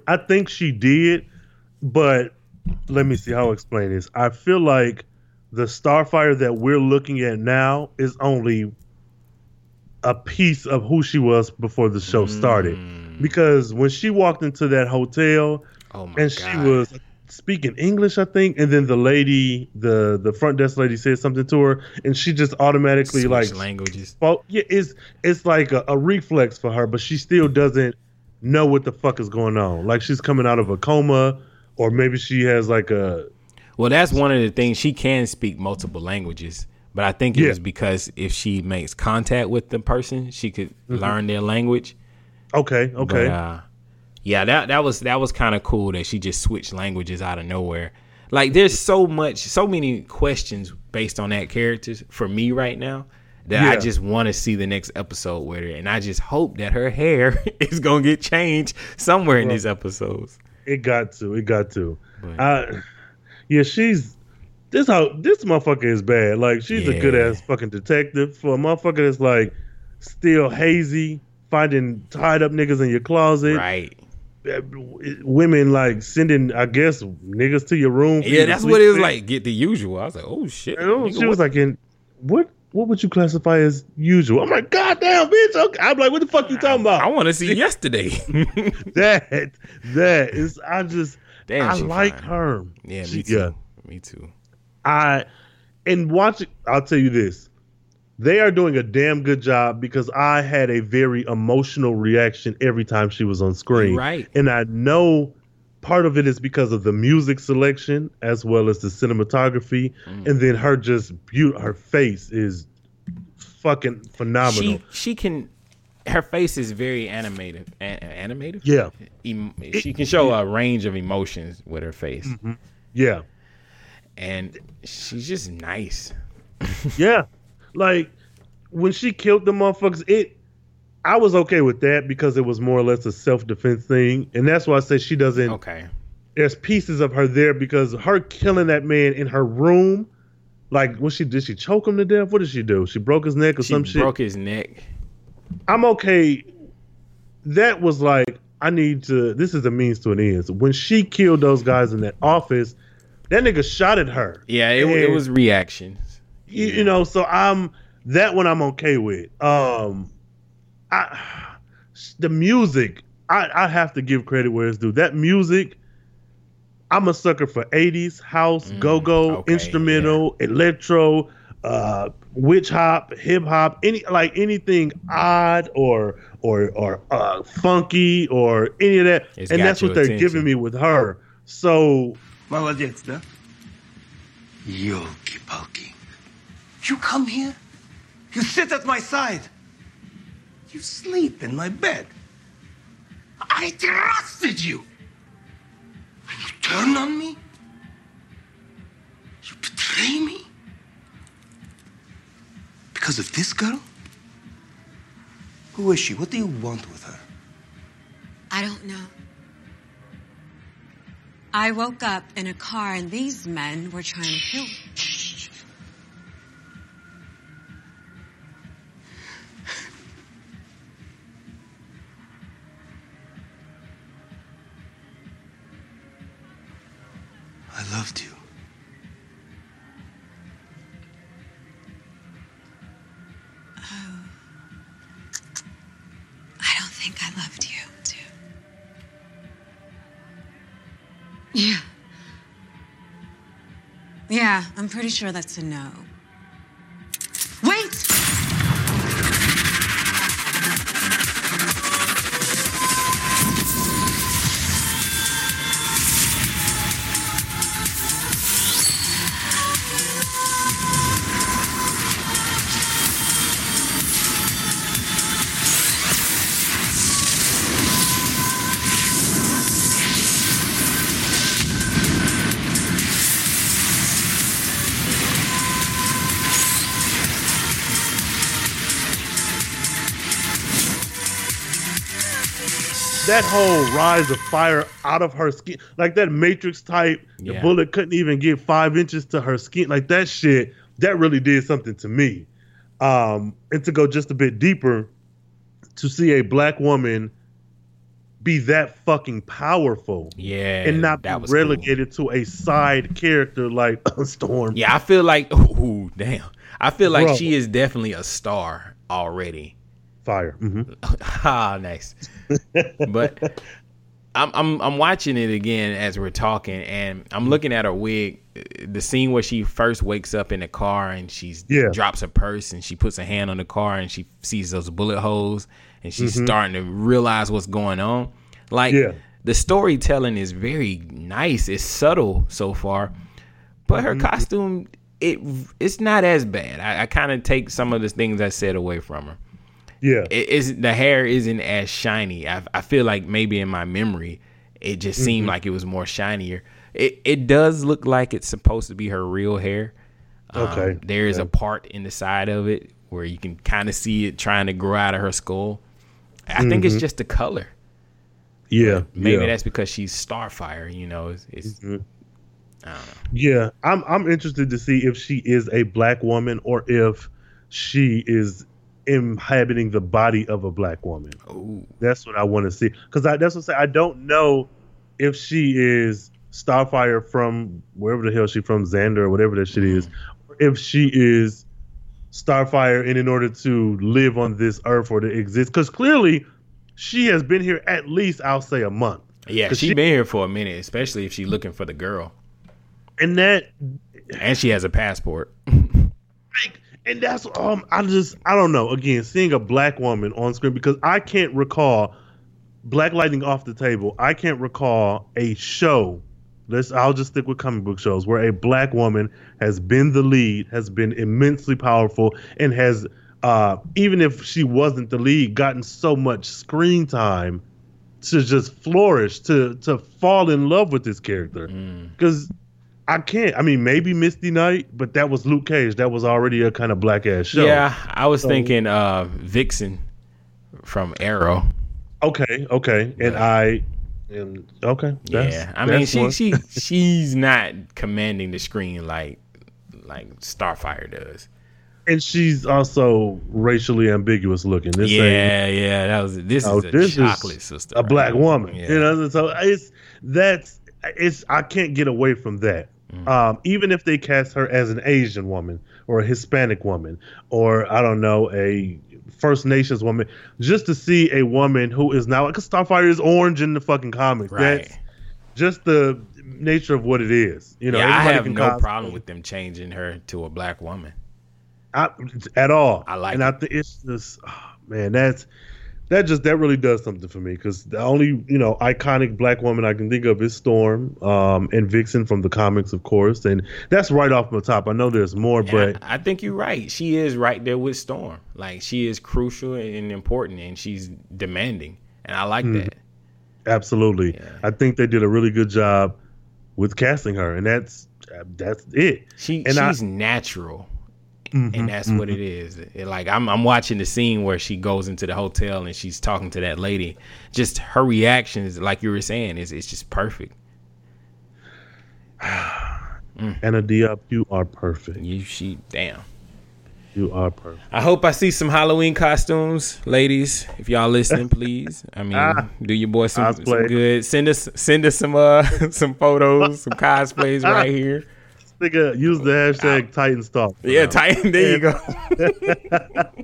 *coughs* I think she did, but let me see how I explain this. I feel like the Starfire that we're looking at now is only a piece of who she was before the show started. Because when she walked into that hotel Mm. oh and she was speaking English, I think, and then the lady, the the front desk lady said something to her, and she just automatically Switch like languages. spoke. Yeah, it's it's like a, a reflex for her, but she still doesn't know what the fuck is going on. Like she's coming out of a coma, or maybe she has like a Well, that's one of the things she can speak multiple languages, but I think it Yeah. was because if she makes contact with the person, she could Mhm. learn their language. okay, okay, But, uh, yeah, that that was that was kind of cool that she just switched languages out of nowhere. Like, there's so much, so many questions based on that character for me right now that I just want to see the next episode with her, and I just hope that her hair *laughs* is gonna get changed somewhere in these episodes. it got to, it got to. Uh, yeah, she's this how this motherfucker is bad. Like she's a good ass fucking detective for a motherfucker that's like still hazy, finding tied up niggas in your closet. Right. Uh, women like sending, I guess, niggas to your room. Yeah, that's what it was with. like. Get the usual. I was like, oh shit. You oh, nigga, she was like, "In what? What would you classify as usual?" I'm like, "God damn, bitch!" Okay. I'm like, "What the fuck you talking about?" I want to see *laughs* yesterday. *laughs* that that is. I just Damn, I like fine. her. Yeah, She- me too. Me too. I and watch I'll tell you this. They are doing a damn good job because I had a very emotional reaction every time she was on screen. Right. And I know part of it is because of the music selection as well as the cinematography. Mm. And then her just beautiful her face is fucking phenomenal. She she can. Her face is very animated. Animated. Yeah. Em- she can show a range of emotions with her face, Mhm. Yeah. And she's just nice. yeah. Like when she killed the motherfuckers, it I was okay with that because it was more or less a self defense thing. And that's why I say she doesn't Okay. there's pieces of her there because her killing that man in her room, like what she did she choke him to death? What did she do? She broke his neck or She some shit. She broke his neck. I'm okay. That was like I need to. This is a means to an end. So when she killed those guys in that office, that nigga shot at her. Yeah, it, it was reactions. you, you know so i'm that one i'm okay with um i the music i i have to give credit where it's due that music i'm a sucker for 80s house go-go Mm, okay, instrumental electro uh witch hop hip hop any like anything odd or or or uh funky or any of that It's and that's what they're attention. giving me with her so Молодец, да? Ёлки-палки. You come here, you sit at my side, you sleep in my bed. I trusted you. And you turn on me? You betray me? Because of this girl? Who is she? What do you want with her? I don't know. I woke up in a car and these men were trying to kill me. I loved you. Yeah. Yeah, I'm pretty sure that's a no. That whole rise of fire out of her skin, like that Matrix type, the bullet couldn't even get five inches to her skin, like that shit, that really did something to me. Um, and to go just a bit deeper, to see a black woman be that fucking powerful, Yeah, and not be was cool. relegated to a side character like *coughs* Storm. Yeah, I feel like ooh, damn. I feel like Bro. she is definitely a star already. Fire. hmm *laughs* ah, nice. but I'm I'm I'm watching it again as we're talking, and I'm looking at her wig. The scene where she first wakes up in the car and she's Yeah. drops her purse and she puts her hand on the car and she sees those bullet holes and she's Mhm. starting to realize what's going on. Like Yeah. the storytelling is very nice. It's subtle so far, but her Mhm. costume it it's not as bad. I, I kind of take some of the things I said away from her Yeah. it is the hair isn't as shiny. I, I feel like maybe in my memory, it just seemed Mhm. like it was more shinier. It it does look like it's supposed to be her real hair. Um, Okay, there is a part in the side of it where you can kind of see it trying to grow out of her skull. I think it's Mhm. just the color. Yeah. Maybe yeah. that's because she's Starfire. You know, it's, it's Mhm. I don't know. Yeah, I'm I'm interested to see if she is a black woman or if she is inhabiting the body of a black woman. Ooh. That's what I want to see because I that's what I say. I don't know if she is Starfire from wherever the hell she from, Xander or whatever that shit is. Or if she is Starfire, and in order to live on this earth or to exist, because clearly she has been here at least I'll say a month. Yeah, she's she- been here for a minute, especially if she's looking for the girl, and that and she has a passport. *laughs* and that's um I just I don't know. Again, seeing a black woman on screen because I can't recall Black Lightning off the table. I can't recall a show. Let's I'll just stick with comic book shows where a black woman has been the lead, has been immensely powerful, and has uh even if she wasn't the lead, gotten so much screen time to just flourish, to to fall in love with this character. Because I can't. I mean, maybe Misty Knight, but that was Luke Cage. That was already a kind of black ass show. Yeah, I was So- thinking uh Vixen from Arrow. Okay, okay, and I, and okay, yeah, I mean she one. she she's not commanding the screen like like Starfire does. and she's also racially ambiguous looking. This yeah, yeah, that was this Oh, is a this chocolate is sister, a right black woman. Yeah. You know, so it's that's it's I can't get away from that. Mm. Um, even if they cast her as an Asian woman or a Hispanic woman or I don't know a First Nations woman, just to see a woman who is now because Starfire is orange in the fucking comics. Right. That's just the nature of what it is. You know, yeah, I have no cos- problem with them changing her to a black woman. I, at all. I like and I think it's just oh, man, that's that just that really does something for me because the only you know iconic black woman I can think of is Storm um, and Vixen from the comics, of course, and that's right off the top. I know there's more, but I think you're right. She is right there with Storm. Like she is crucial and important, and she's demanding, and I like Mhm. that. absolutely, I think they did a really good job with casting her, and that's that's it. She and I- she's natural, Mhm, and that's what mhm. it is. It- like I'm I'm watching the scene where she goes into the hotel and she's talking to that lady. Just her reactions, like you were saying, is it's just perfect. *sighs* Anna Diop, you are perfect. You she damn. You are perfect. I hope I see some Halloween costumes, ladies. If y'all listening, *laughs* please. I mean, Ah, do your boy some, some good. Send us send us some uh *laughs* some photos, some cosplays right *laughs* here. Nigga, use the hashtag Titan Stalk. Yeah, Titan. There you go.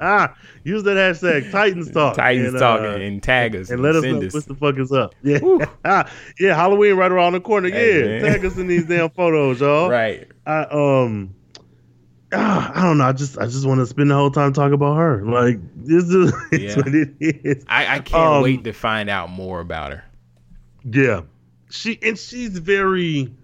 ah, *laughs* use that hashtag Titan Stalk. Titan and, Stalk uh, and, and tag us and let us send know us. what the fuck is up. Yeah, *laughs* yeah. Halloween right around the corner. Hey, yeah, man. tag us in these damn photos, y'all. Right. I um, ah, I don't know. I just I just want to spend the whole time talking about her. Like this is *laughs* it's Yeah. what it is. I, I can't Um, wait to find out more about her. Yeah. She and she's very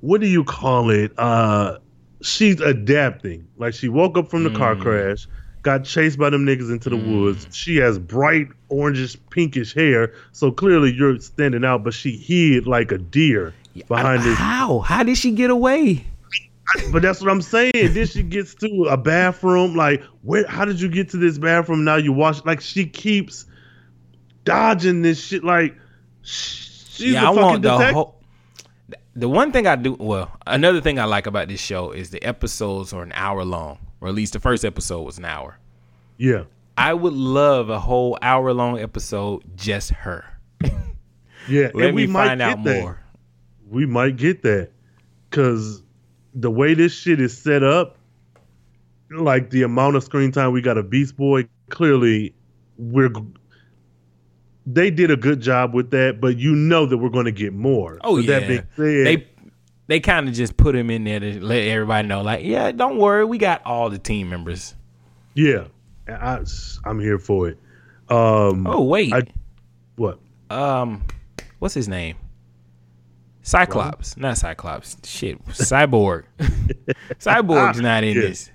what do you call it? Uh she's adapting. Like she woke up from the car Mm. crash, got chased by them niggas into the woods. She has bright orangish pinkish hair, so clearly you're standing out, but she hid like a deer behind this How? How did she get away? but that's what I'm saying. then she gets to a bathroom. Like, where? How did you get to this bathroom? Now you wash. Like, she keeps dodging this shit. Like, she's yeah, a I fucking want the detective. whole. The one thing I do well, another thing I like about this show is the episodes are an hour long, or at least the first episode was an hour. Yeah, I would love a whole hour long episode just her. *laughs* yeah. Let and we me might find get out that. more. We might get that because the way this shit is set up, like the amount of screen time we got a Beast Boy. Clearly, we're they did a good job with that, but you know that we're going to get more. Oh With yeah, That being said, they they kind of just put him in there to let everybody know, like, yeah, don't worry, we got all the team members. Yeah, I, I'm here for it. Um, Oh wait, I, what? um, what's his name? Cyclops, not Cyclops. Shit, Cyborg. *laughs* Cyborg's not in Yeah. this.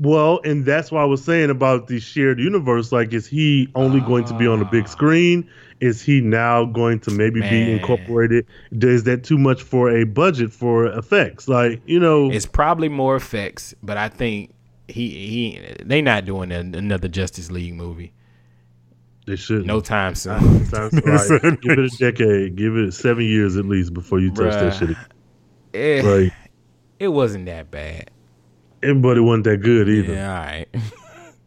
Well, and that's why I was saying about the shared universe. Like, is he only going to be on the big screen? Is he now going to maybe be incorporated? Is that too much for a budget for effects? Like, you know, It's probably more effects, but I think he he they not doing another Justice League movie. they should. No time soon. Sounds *laughs* right. Give it a decade. Give it seven years at least before you touch that shit. Eh, Like, it wasn't that bad. Everybody wasn't that good either. Yeah, all right. *laughs*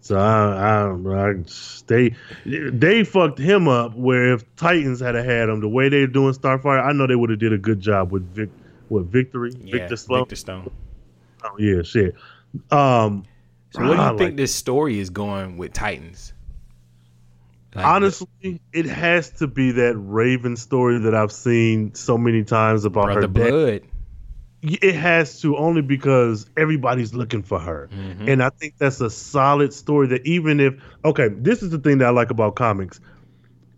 So I, I, I they they fucked him up. Where if Titans had a had him the way they're doing Starfire, I know they would have did a good job with Vic, with Victory, Yeah, Victor Sloan. Victor Stone. Oh yeah, shit. Um, So what do you I think like- this story is going with Titans? Like, honestly, it has to be that Raven story that I've seen so many times about Brother her dad. Blood. It has to only because everybody's looking for her. And I think that's a solid story that even if okay, this is the thing that I like about comics.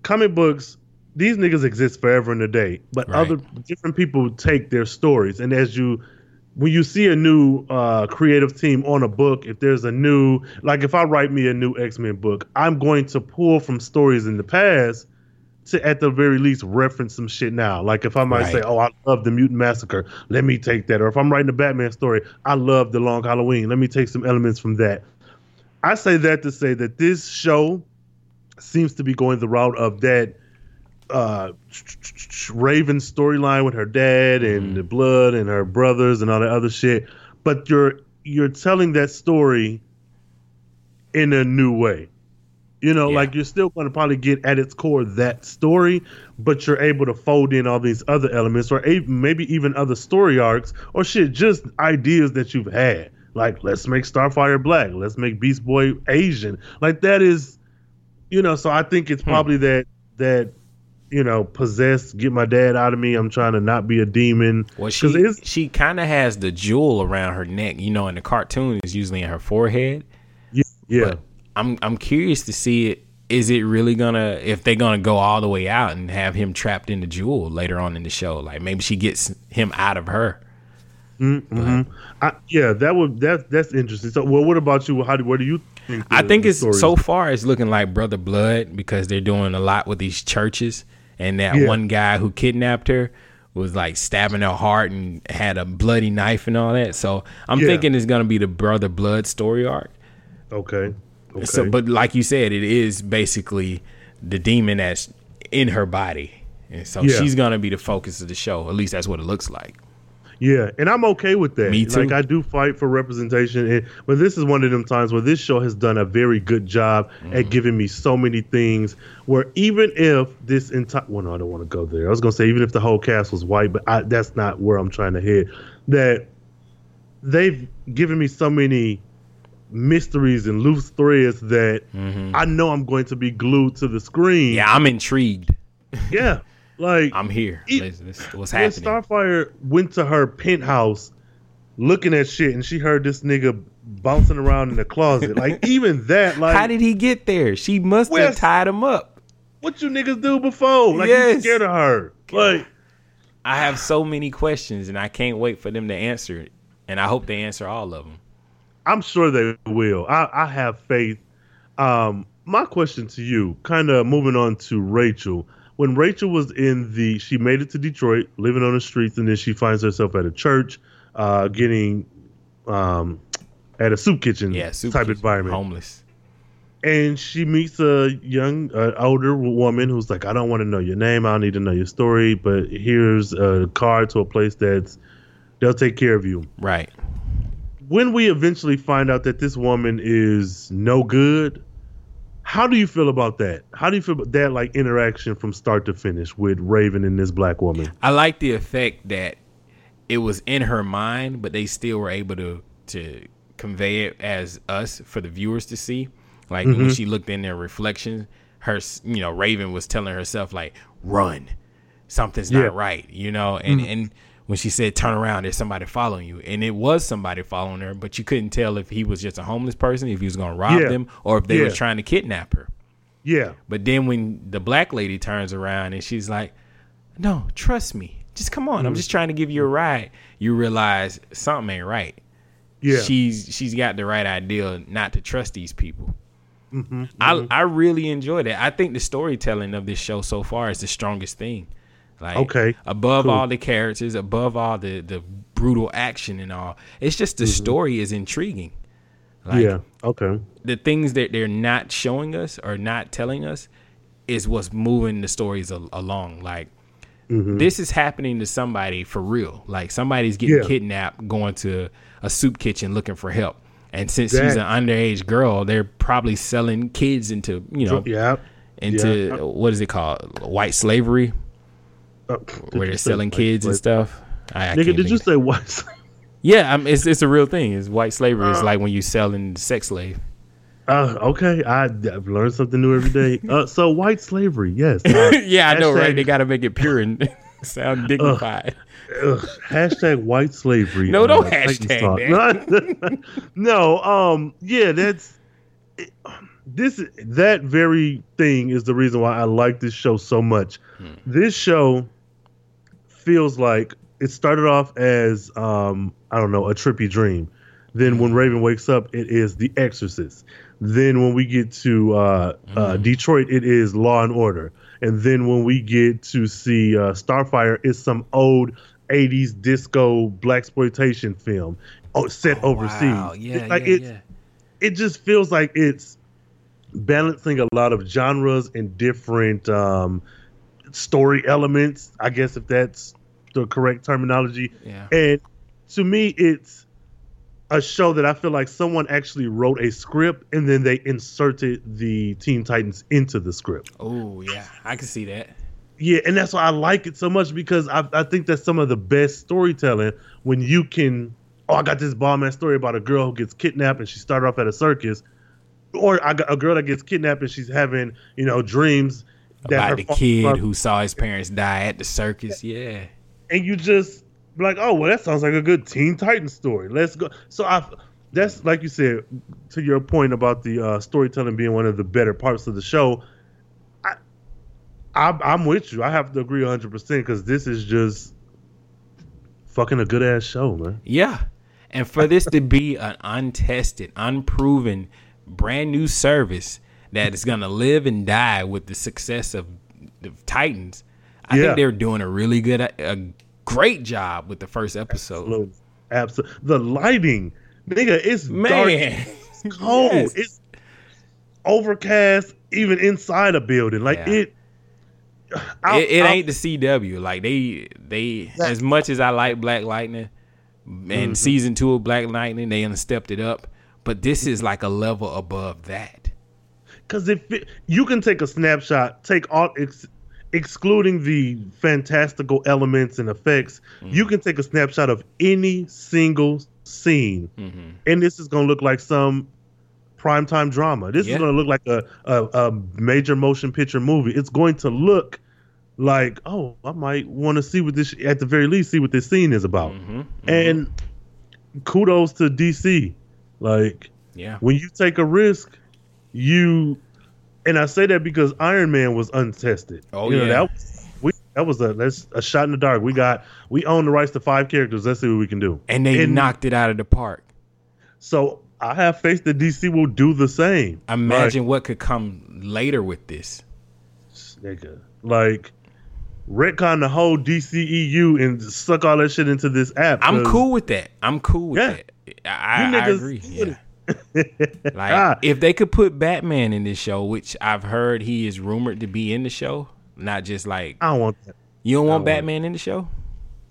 Comic books, these niggas exist forever and a day, but Right. other different people take their stories and as you when you see a new uh, creative team on a book, if there's a new, like if I write me a new X Men book, I'm going to pull from stories in the past to, at the very least, reference some shit now. Like if I might say, "Oh, I love the Mutant Massacre," let me take that. Or if I'm writing a Batman story, I love the Long Halloween, let me take some elements from that. I say that to say that this show seems to be going the route of that uh Raven storyline with her dad and the blood and her brothers and all that other shit. But you're you're telling that story in a new way. You know, Yeah. like you're still going to probably get at its core that story, but you're able to fold in all these other elements, or a- maybe even other story arcs, or shit, just ideas that you've had. Like, let's make Starfire black, let's make Beast Boy Asian. Like that is, you know. So I think it's hmm. probably that that you know possessed, get my dad out of me. I'm trying to not be a demon. Well, she she kind of has the jewel around her neck. You know, in the cartoon, is usually in her forehead. yeah, yeah. But I'm I'm curious to see it. Is it really gonna if they're gonna go all the way out and have him trapped in the jewel later on in the show? Like maybe she gets him out of her. Mm-hmm. I, yeah, that would that that's interesting. So, well, what about you? How do where do you think? I think it's so far it's looking like Brother Blood because they're doing a lot with these churches and that Yeah. one guy who kidnapped her was like stabbing her heart and had a bloody knife and all that. So I'm Yeah. thinking it's gonna be the Brother Blood story arc. Okay. Okay. So, but like you said, it is basically the demon that's in her body, and so Yeah. she's gonna be the focus of the show. At least that's what it looks like. Yeah, and I'm okay with that. Me too. Like I do fight for representation, and, but this is one of them times where this show has done a very good job Mm-hmm. at giving me so many things. Where even if this entire well, no, I don't want to go there. I was gonna say even if the whole cast was white, but I, that's not where I'm trying to hit. That they've given me so many mysteries and loose threads that I know I'm going to be glued to the screen. Mm-hmm. Yeah, I'm intrigued. *laughs* Yeah, like I'm here. Let's- let's- what's happening? Starfire went to her penthouse looking at shit and she heard this nigga bouncing around in the closet. Like *laughs* even that, like How did he get there? She must have tied him up. what you niggas do before? Like Yes. you scared of her. Like I have so many questions, and I can't wait for them to answer it. And I hope they answer all of them. I'm sure they will. I, I have faith. Um, my question to you, kind of moving on to Rachel. When Rachel was in the, she made it to Detroit, living on the streets, and then she finds herself at a church, uh, getting um, at a soup kitchen Yeah, soup type kitchen, environment. homeless. and she meets a young, uh, older woman who's like, "I don't want to know your name. I don't need to know your story, but here's a card to a place that's they'll take care of you." Right. When we eventually find out that this woman is no good, how do you feel about that? How do you feel about that like interaction from start to finish with Raven and this black woman? I like the effect that it was in her mind, but they still were able to to convey it as us for the viewers to see. Like when Mhm. she looked in their reflection, her you know Raven was telling herself like, "Run, something's Yeah. not right," you know, and Mhm. and when she said turn around there's somebody following you and it was somebody following her but you couldn't tell if he was just a homeless person if he was going to rob Yeah. them or if they Yeah. were trying to kidnap her Yeah, but then when the black lady turns around and she's like, "No, trust me. Just come on. I'm Mhm. just trying to give you a ride." You realize something ain't right. Yeah. She's she's got the right idea not to trust these people. mm-hmm. I I really enjoyed it. I think the storytelling of this show so far is the strongest thing. Like Okay, above cool. all the characters, above all the the brutal action and all, it's just the story is intriguing. Like, Mm-hmm. yeah, okay, the things that they're not showing us or not telling us is what's moving the stories al- along. Like Mhm. this is happening to somebody for real. Like somebody's getting Yeah. kidnapped, going to a soup kitchen looking for help. And since she's an underage girl, they're probably selling kids into you know yeah, into yeah. what is it called white slavery, Uh, did where they're selling kids and stuff. I, I Nigga, did you say white? *laughs* Yeah, I'm, it's it's a real thing. It's white slavery. It's Uh. like when you selling sex slave. Uh, okay, I, I've learned something new every day. *laughs* Uh, so white slavery, yes. Uh, *laughs* yeah, I know, right? They got to make it pure and Sound dignified. Ugh, hashtag white slavery. No, don't Titans hashtag no, um, yeah, that's it- this. That very thing is the reason why I like this show so much. This show feels like it started off as um, I don't know a trippy dream. Then when Raven wakes up, it is The Exorcist. Then when we get to uh, uh, Detroit, it is Law and Order. And then when we get to see uh, Starfire, it's some old '80s disco blaxploitation film oh, set overseas. Wow. Yeah, It- like yeah, yeah. it just feels like it's balancing a lot of genres and different um, story elements. I guess if that's the correct terminology. Yeah. And to me, it's a show that I feel like someone actually wrote a script and then they inserted the Teen Titans into the script. Oh yeah, I can see that. Yeah, and that's why I like it so much because I, I think that's some of the best storytelling when you can. Oh, I got this bomb ass story about a girl who gets kidnapped and she started off at a circus, or I got a girl that gets kidnapped and she's having you know dreams About the kid who saw his parents die at the circus. Yeah. and you just like, oh well, that sounds like a good Teen Titans story. Let's go. So I, that's like you said to your point about the uh, storytelling being one of the better parts of the show. I, I I'm with you. I have to agree 100 percent because this is just fucking a good ass show, man. Yeah. And for this to be an untested, unproven, brand new service that is going to live and die with the success of the Titans, I Yeah. think they're doing a really good, a great job with the first episode. Absolutely. The lighting, nigga, it's Man. dark. It's *laughs* cold. Yes. It's overcast, even inside a building. Like Yeah. it. I'll- it, it I'll- ain't the CW. Like they, they as much as I like Black Lightning and Mhm. season two of Black Lightning, they stepped it up. But this is like a level above that. Because if it, you can take a snapshot, take all ex, excluding the fantastical elements and effects, Mm-hmm. you can take a snapshot of any single scene, Mm-hmm. and this is going to look like some primetime drama. This Yeah. is going to look like a, a a major motion picture movie. It's going to look like oh, I might want to see what this at the very least see what this scene is about. Mm-hmm. And kudos to DC, like Yeah. when you take a risk, you and I say that because Iron Man was untested. Oh, you know, yeah. that was we that was a that's a shot in the dark. We got we own the rights to five characters. Let's see what we can do. And they knocked it out of the park. So I have faith that DC will do the same. Imagine what could come later with this. like, nigga, like retcon the whole DCEU and suck all that shit into this app. I'm cool with that. I'm cool with Yeah. that. I, You I agree. Yeah. Like Ah. if they could put Batman in this show, which I've heard he is rumored to be in the show, not just like I don't want that. you don't want don't want Batman in the show.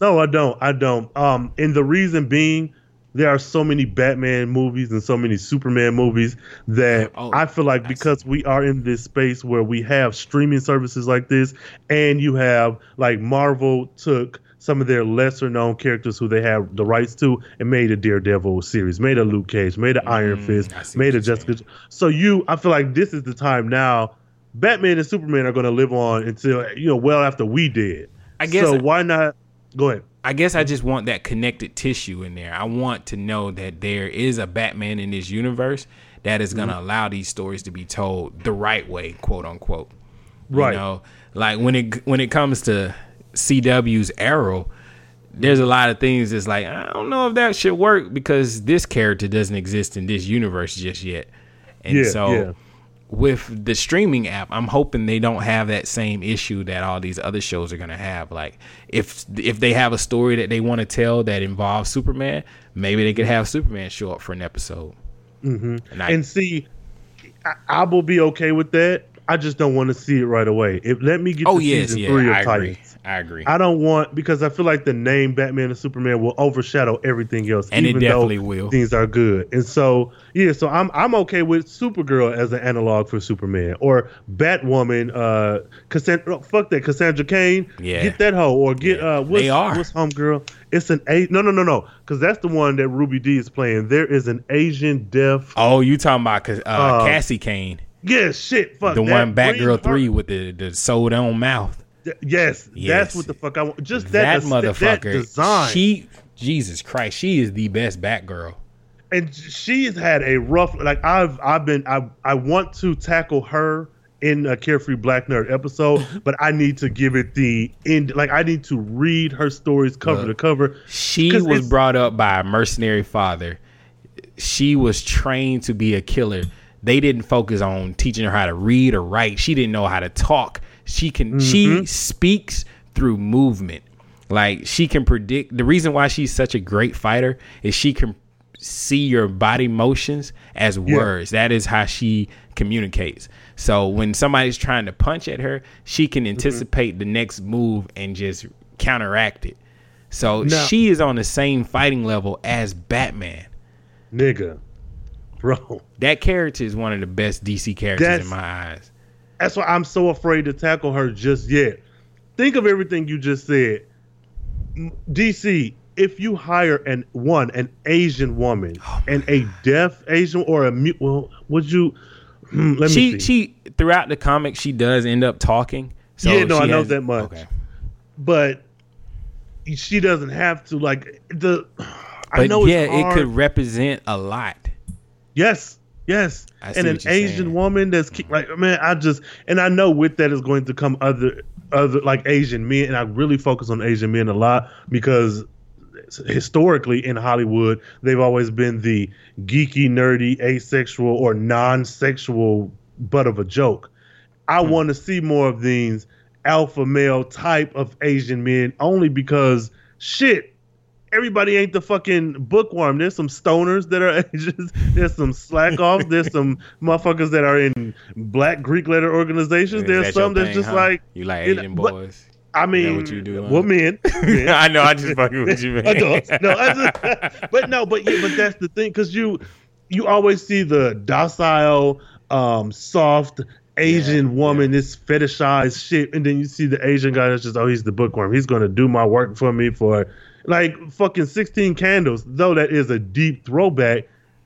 No, I don't. I don't. Um, and the reason being, there are so many Batman movies and so many Superman movies that Oh, I feel like because we are in this space where we have streaming services like this, and you have like Marvel took some of their lesser known characters who they have the rights to and made a Daredevil series, made a Luke Cage, made an Iron Mm, Fist, made a Jessica. So you, I feel like this is the time now. Batman and Superman are going to live on until you know well after we did. I guess- So why not? Go ahead. I guess I just want that connected tissue in there. I want to know that there is a Batman in this universe that is going to Mm-hmm. allow these stories to be told the right way, quote unquote. Right. You know, like when it when it comes to CW's Arrow, there's a lot of things that's like I don't know if that should work because this character doesn't exist in this universe just yet. And Yeah, so yeah. with the streaming app, I'm hoping they don't have that same issue that all these other shows are gonna have. Like if if they have a story that they want to tell that involves Superman, maybe they could have Superman show up for an episode. Mm-hmm. And I- And see, I, I will be okay with that. I just don't want to see it right away. If let me get Oh to yes, season yeah, three of I agree. I agree. I don't want because I feel like the name Batman and Superman will overshadow everything else, And it even definitely though will. Things are good, and so yeah, so I'm I'm okay with Supergirl as an analog for Superman or Batwoman. Uh, Cassandra, fuck that Cassandra Cain. Yeah. get that hoe or get uh, what's, They are. what's homegirl? It's an a no no no no because that's the one that Ruby D is playing. There is an Asian deaf. Oh, you talking about uh, Uh, Cassie Cain? Yeah, shit. Fuck the that. one Batgirl three with the the sewed on mouth. Th- yes, Yes. that's what the fuck I want. Just that, that, aesthetic- that motherfucker. design. She, Jesus Christ, she is the best Batgirl. and she's had a rough like I've I've been I I want to tackle her in a carefree black nerd episode, *laughs* but I need to give it the end like I need to read her stories cover to cover. She was brought up by a mercenary father. She was trained to be a killer. They didn't focus on teaching her how to read or write. She didn't know how to talk. She can she Mm-hmm. speaks through movement. Like she can predict the reason why she's such a great fighter is she can see your body motions as words. That is how she communicates. So when somebody's trying to punch at her, she can Mm-hmm. anticipate the next move and just counteract it. So Now- she is on the same fighting level as Batman. Nigga. Bro. That character is one of the best DC characters That's- in my eyes. That's why I'm so afraid to tackle her just yet. Think of everything you just said. DC, if you hire an one an Asian woman Oh, and a deaf Asian or a mute, well, would you? Hmm, let me she see. she throughout the comic she does end up talking. So yeah, no, she I know has- that much. Okay. But she doesn't have to. Like the, I But know. yeah, it could represent a lot. Yes, yes. And an Asian saying. woman that's like, man, I just and I know with that is going to come other other like Asian men, and I really focus on Asian men a lot because historically in Hollywood they've always been the geeky, nerdy, asexual or non-sexual butt of a joke. I Hmm. want to see more of these alpha male type of Asian men only because shit everybody ain't the fucking bookworm. There's some stoners that are *laughs* Asians. There's some slack offs. There's some motherfuckers that are in black Greek letter organizations. Is There's that some that's thing, just huh? like you like you know, Asian boys. I mean, what you do? Well, men. *laughs* men. I know. I just fucking with you, *laughs* man. Adults. No, I just, but no, but yeah, but that's the thing because you you always see the docile, um, soft Asian woman, this fetishized shit, and then you see the Asian guy that's just oh he's the bookworm. He's gonna do my work for me for like fucking sixteen candles. Though that is a deep throwback.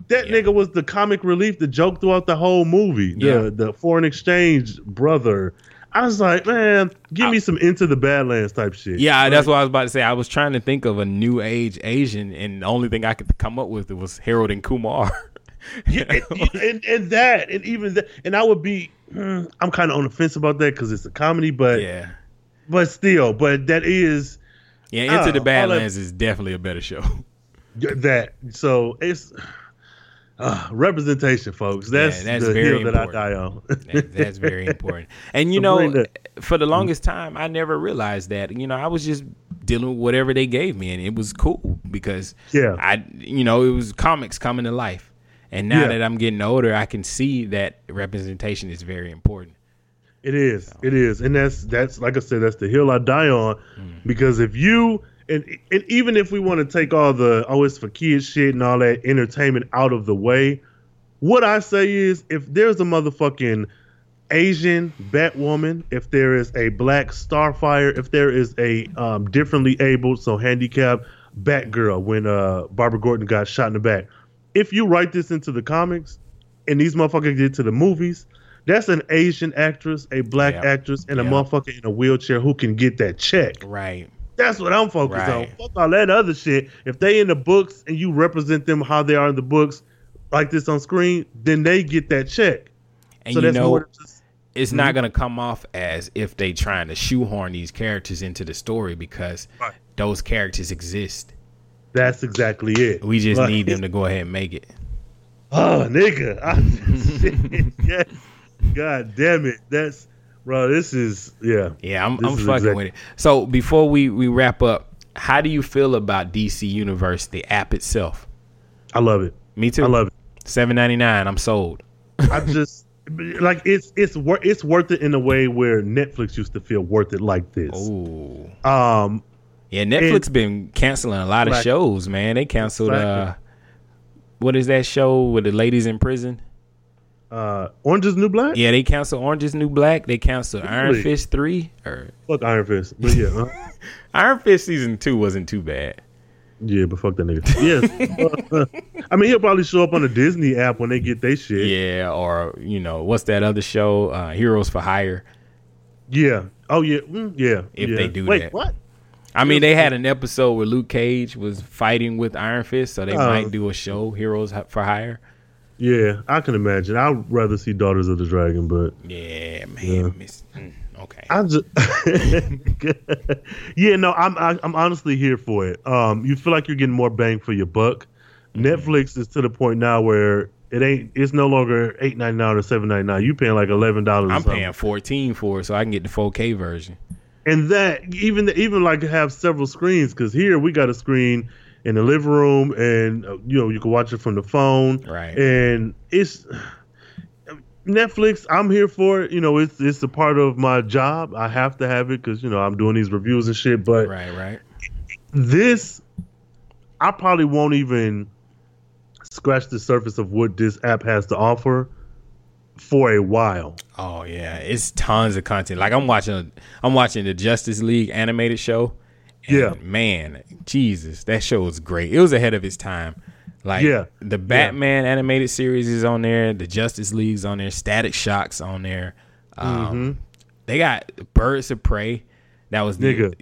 That nigga was the comic relief, the joke throughout the whole movie. The Yeah. the foreign exchange brother. I was like, man, give me some into the Badlands type shit. Yeah, that's what I was about to say. I was trying to think of a new age Asian, and the only thing I could come up with was Harold and Kumar. *laughs* yeah, and, and, and that, and even that, and I would be, hmm, I'm kind of on the fence about that because it's a comedy, but yeah, but still, but that is yeah. Into the Badlands is definitely a better show. *laughs* that. So it's uh, representation, folks. That's, that's the very hill that I important. die on. That- that's very *laughs* important. And you know, that- for the longest time, I never realized that. You know, I was just dealing with whatever they gave me, and it was cool because Yeah. I, you know, it was comics coming to life. And now Yeah. that I'm getting older, I can see that representation is very important. It is. It is. And that's that's like I said, that's the hill I die on. Mm. Because if you and and even if we want to take all the oh it's for kids shit and all that entertainment out of the way, what I say is if there's a motherfucking Asian Batwoman, if there is a black Starfire, if there is a um, differently abled, so handicapped Batgirl when uh Barbara Gordon got shot in the back. If you write this into the comics and these motherfuckers get to the movies, that's an Asian actress, a black Yep. actress, and a motherfucker in a wheelchair who can get that check. Right. That's what I'm focused Right. on. Fuck all that other shit. If they in the books and you represent them how they are in the books, like this on screen, then they get that check. And So you that's know, more just- it's Mhm. not going to come off as if they trying to shoehorn these characters into the story because those characters exist. That's exactly it. We just Like, need them *laughs* to go ahead and make it. Oh, nigga. I, *laughs* yes. God damn it. That's bro. This is yeah. Yeah, I'm, I'm fucking exact- with it. So before we, we wrap up, how do you feel about DC Universe, the app itself? I love it. Me too. I love it. Seven ninety nine. I'm sold. *laughs* I just like it's it's wor- it's worth it in a way where Netflix used to feel worth it like this. Ooh. Um. Yeah, Netflix been canceling a lot of Slack- shows, man. They canceled uh what is that show with the ladies in prison? Uh, Orange is New Black. Yeah, they canceled Orange is New Black. They canceled Iron Really? Fist three or Fuck Iron Fist. But yeah. huh? *laughs* Iron Fist season two wasn't too bad. Yeah, but fuck that nigga. Yes. *laughs* I mean, he'll probably show up on the Disney app when they get their shit. Yeah, or you know what's that other show? Uh, Heroes for Hire. Yeah. Oh yeah, mm, yeah. If yeah. they do Wait, that. what? I mean, they had an episode where Luke Cage was fighting with Iron Fist, so they Oh. might do a show, Heroes for Hire. Yeah, I can imagine. I'd rather see Daughters of the Dragon, but Yeah, man. Yeah. Miss, mm, okay. I just *laughs* yeah, no, I'm I, I'm honestly here for it. Um, you feel like you're getting more bang for your buck. Netflix is to the point now where it ain't. It's no longer eight ninety nine or seven ninety nine. You paying like eleven dollars. I'm paying 14 for it, so I can get the 4K version. and that even even like have several screens because here we got a screen in the living room, and uh, you know you can watch it from the phone. Right. And it's Netflix. I'm here for it. You know, it's it's a part of my job. I have to have it because you know I'm doing these reviews and shit. But Right, right. this, I probably won't even scratch the surface of what this app has to offer for a while. Oh yeah, it's tons of content. Like I'm watching, I'm watching the Justice League animated show. And Yeah. man, Jesus, that show was great. It was ahead of its time. Like Yeah. the Batman animated series is on there, the Justice League's on there, Static Shock's on there. Um, Mhm. They got Birds of Prey. That was the. Nigga.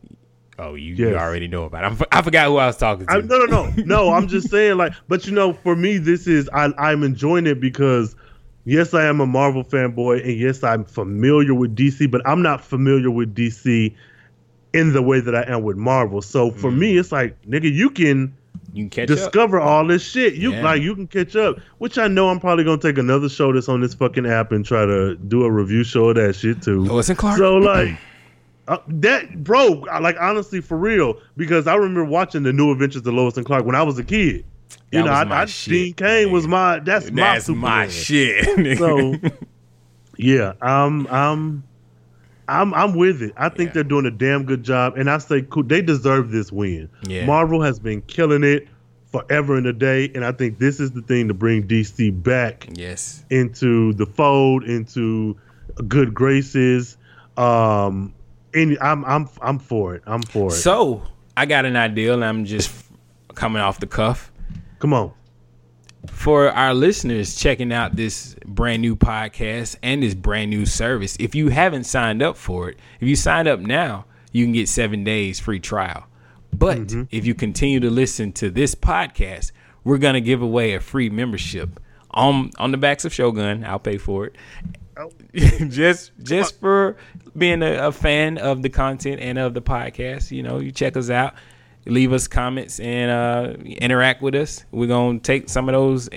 Oh, you, you already know about. It. I'm, I forgot who I was talking to. I, no, no, no, *laughs* no. I'm just saying, like, but you know, for me, this is I, I'm enjoying it because, yes, I am a Marvel fanboy, and yes, I'm familiar with DC, but I'm not familiar with DC in the way that I am with Marvel. So for me, it's like, nigga, you can you can catch up. discover all this shit. You Yeah. like, you can catch up. Which I know I'm probably gonna take another show that's on this fucking app and try to do a review show of that shit too. Lois and Clark. So *clears throat* like. Uh, that bro, like honestly, for real, because I remember watching the New Adventures of Lois and Clark when I was a kid. You That know, I, I Dean Cain was my that's, That's my my shit. *laughs* So yeah, I'm I'm I'm I'm with it. I think they're doing a damn good job, and I say cool, they deserve this win. Yeah. Marvel has been killing it forever and a day, and I think this is the thing to bring DC back yes. into the fold, into good graces. Um, and I'm I'm I'm for it. I'm for it. So I got an idea, and I'm just coming off the cuff. Come on. For our listeners checking out this brand new podcast and this brand new service, if you haven't signed up for it, if you sign up now, you can get seven days free trial. But mm-hmm. if you continue to listen to this podcast, we're gonna give away a free membership on on the backs of Shogun. I'll pay for it. Oh. *laughs* just just for being a, a fan of the content and of the podcast. You know, you check us out, leave us comments, and uh, interact with us. We're gonna take some of those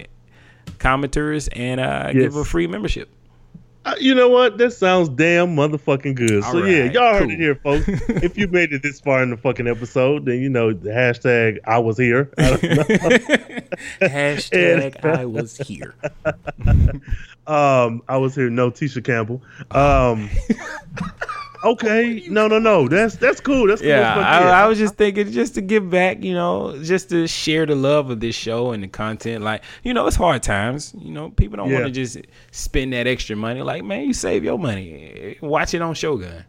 commenters and uh, give a free membership. Uh, you know what? That sounds damn motherfucking good. so All yeah, y'all heard it here, folks. *laughs* if you made it this far in the fucking episode, then you know the hashtag I was here. *laughs* I. Hashtag I was here. *laughs* um, I was here. No, Tisha Campbell. Um, okay, no, no, no. That's that's cool. That's cool. Yeah. I, I was just thinking just to give back, you know, just to share the love of this show and the content. Like, you know, it's hard times. You know, people don't want to just spend that extra money. Like, man, you save your money. Watch it on Shogun.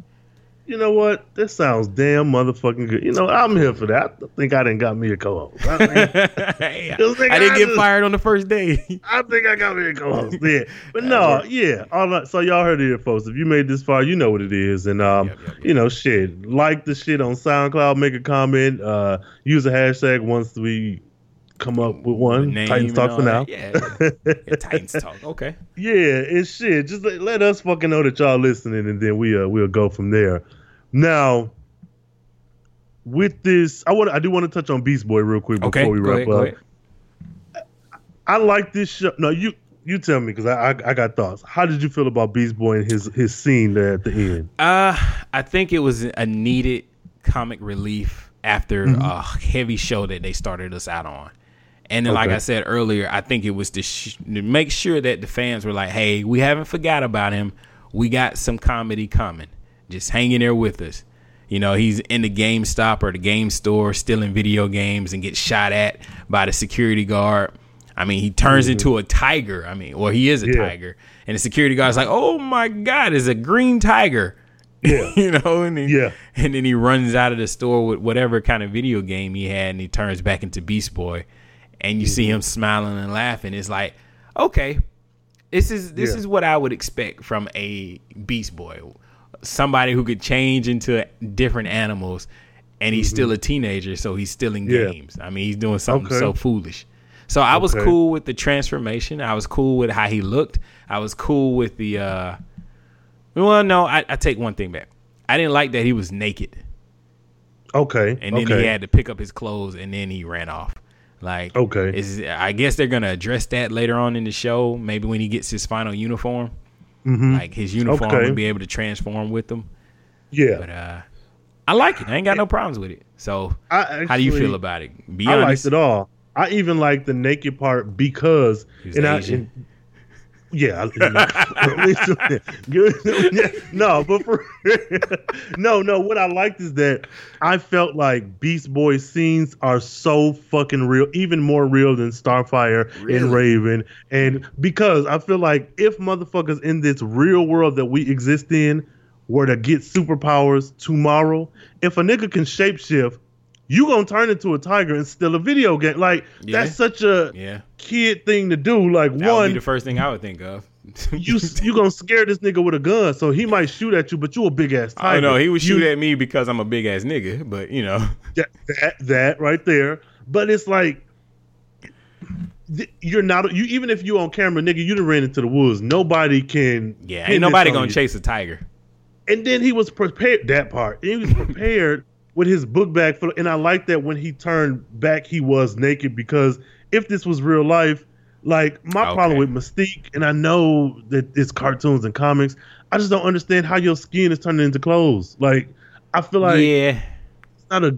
You know what? This sounds damn motherfucking good. You know, I'm here for that. I think I didn't got me a co-host. I think, *laughs* Hey, Just think I didn't I get just- fired on the first day. I think I got me a co-host. Yeah, *laughs* but no, yeah. All right, so y'all heard it here, folks. If you made this far, you know what it is, and um, you know, shit. Like the shit on SoundCloud. Make a comment. Uh, use a hashtag once we come up with one. Titans talk for now. Yeah, yeah, Titans talk. Okay. *laughs* Yeah, it's shit. Just let, let us fucking know that y'all listening, and then we uh, we'll go from there. Now, with this, I want I do want to touch on Beast Boy real quick before Okay. we wrap ahead, up. ahead. I like this show. No, you you tell me because I, I I got thoughts. How did you feel about Beast Boy and his his scene there at the end? Uh, I think it was a needed comic relief after Mhm. a heavy show that they started us out on. And then, like I said earlier, I think it was to, sh- to make sure that the fans were like, "Hey, we haven't forgot about him. We got some comedy coming. Just hanging there with us." You know, he's in the GameStop or the game store stealing video games and gets shot at by the security guard. I mean, he turns Mhm. into a tiger. I mean, well, he is a Yeah. tiger. And the security guard's like, "Oh my god, it's a green tiger." Yeah. *laughs* you know, and then, Yeah. and then he runs out of the store with whatever kind of video game he had, and he turns back into Beast Boy, and you see Mm-hmm. him smiling and laughing. It's like, okay, this is this Yeah. is what I would expect from a Beast Boy. Somebody who could change into different animals, and he's still a teenager, so he's still in Mm-hmm. Yeah. games. I mean, he's doing something Okay. so foolish. So I was Okay. cool with the transformation. I was cool with how he looked. I was cool with the. uh Well, no, I, I take one thing back. I didn't like that he was naked, Okay. and then okay. he had to pick up his clothes, and then he ran off. Like, Okay. is I guess they're gonna address that later on in the show. Maybe when he gets his final uniform, Mhm. like his uniform Okay. will be able to transform with them. yeah. But uh, I like it. I ain't got no problems with it. So, I how do you feel about it? Be I honest. liked it all. I even like the naked part because and I, and- *laughs* *laughs* *laughs* yeah, no, but for no, no. What I liked is that I felt like Beast Boy scenes are so fucking real, even more real than Starfire and Raven, and because I feel like if motherfuckers in this real world that we exist in were to get superpowers tomorrow, if a nigga can shapeshift, you gonna turn into a tiger and steal a video game. Like Yeah. that's such a Yeah. kid thing to do. Like That would one, be the first thing I would think of. *laughs* you you gonna scare this nigga with a gun, so he might shoot at you, but you a big ass tiger. I know. He would shoot You- at me because I'm a big ass nigga, but you know. *laughs* that, that that right there. But it's like th- you're not you even if you on camera, nigga, you done ran into the woods. Nobody can. Yeah, ain't nobody gonna you. chase a tiger. And then he was prepared that part. He was *laughs* prepared with his book bag full. And I like that when he turned back, he was naked because if this was real life, like my problem with Mystique, and I know that it's cartoons and comics, I just don't understand how your skin is turning into clothes. Like I feel like yeah, it's not a.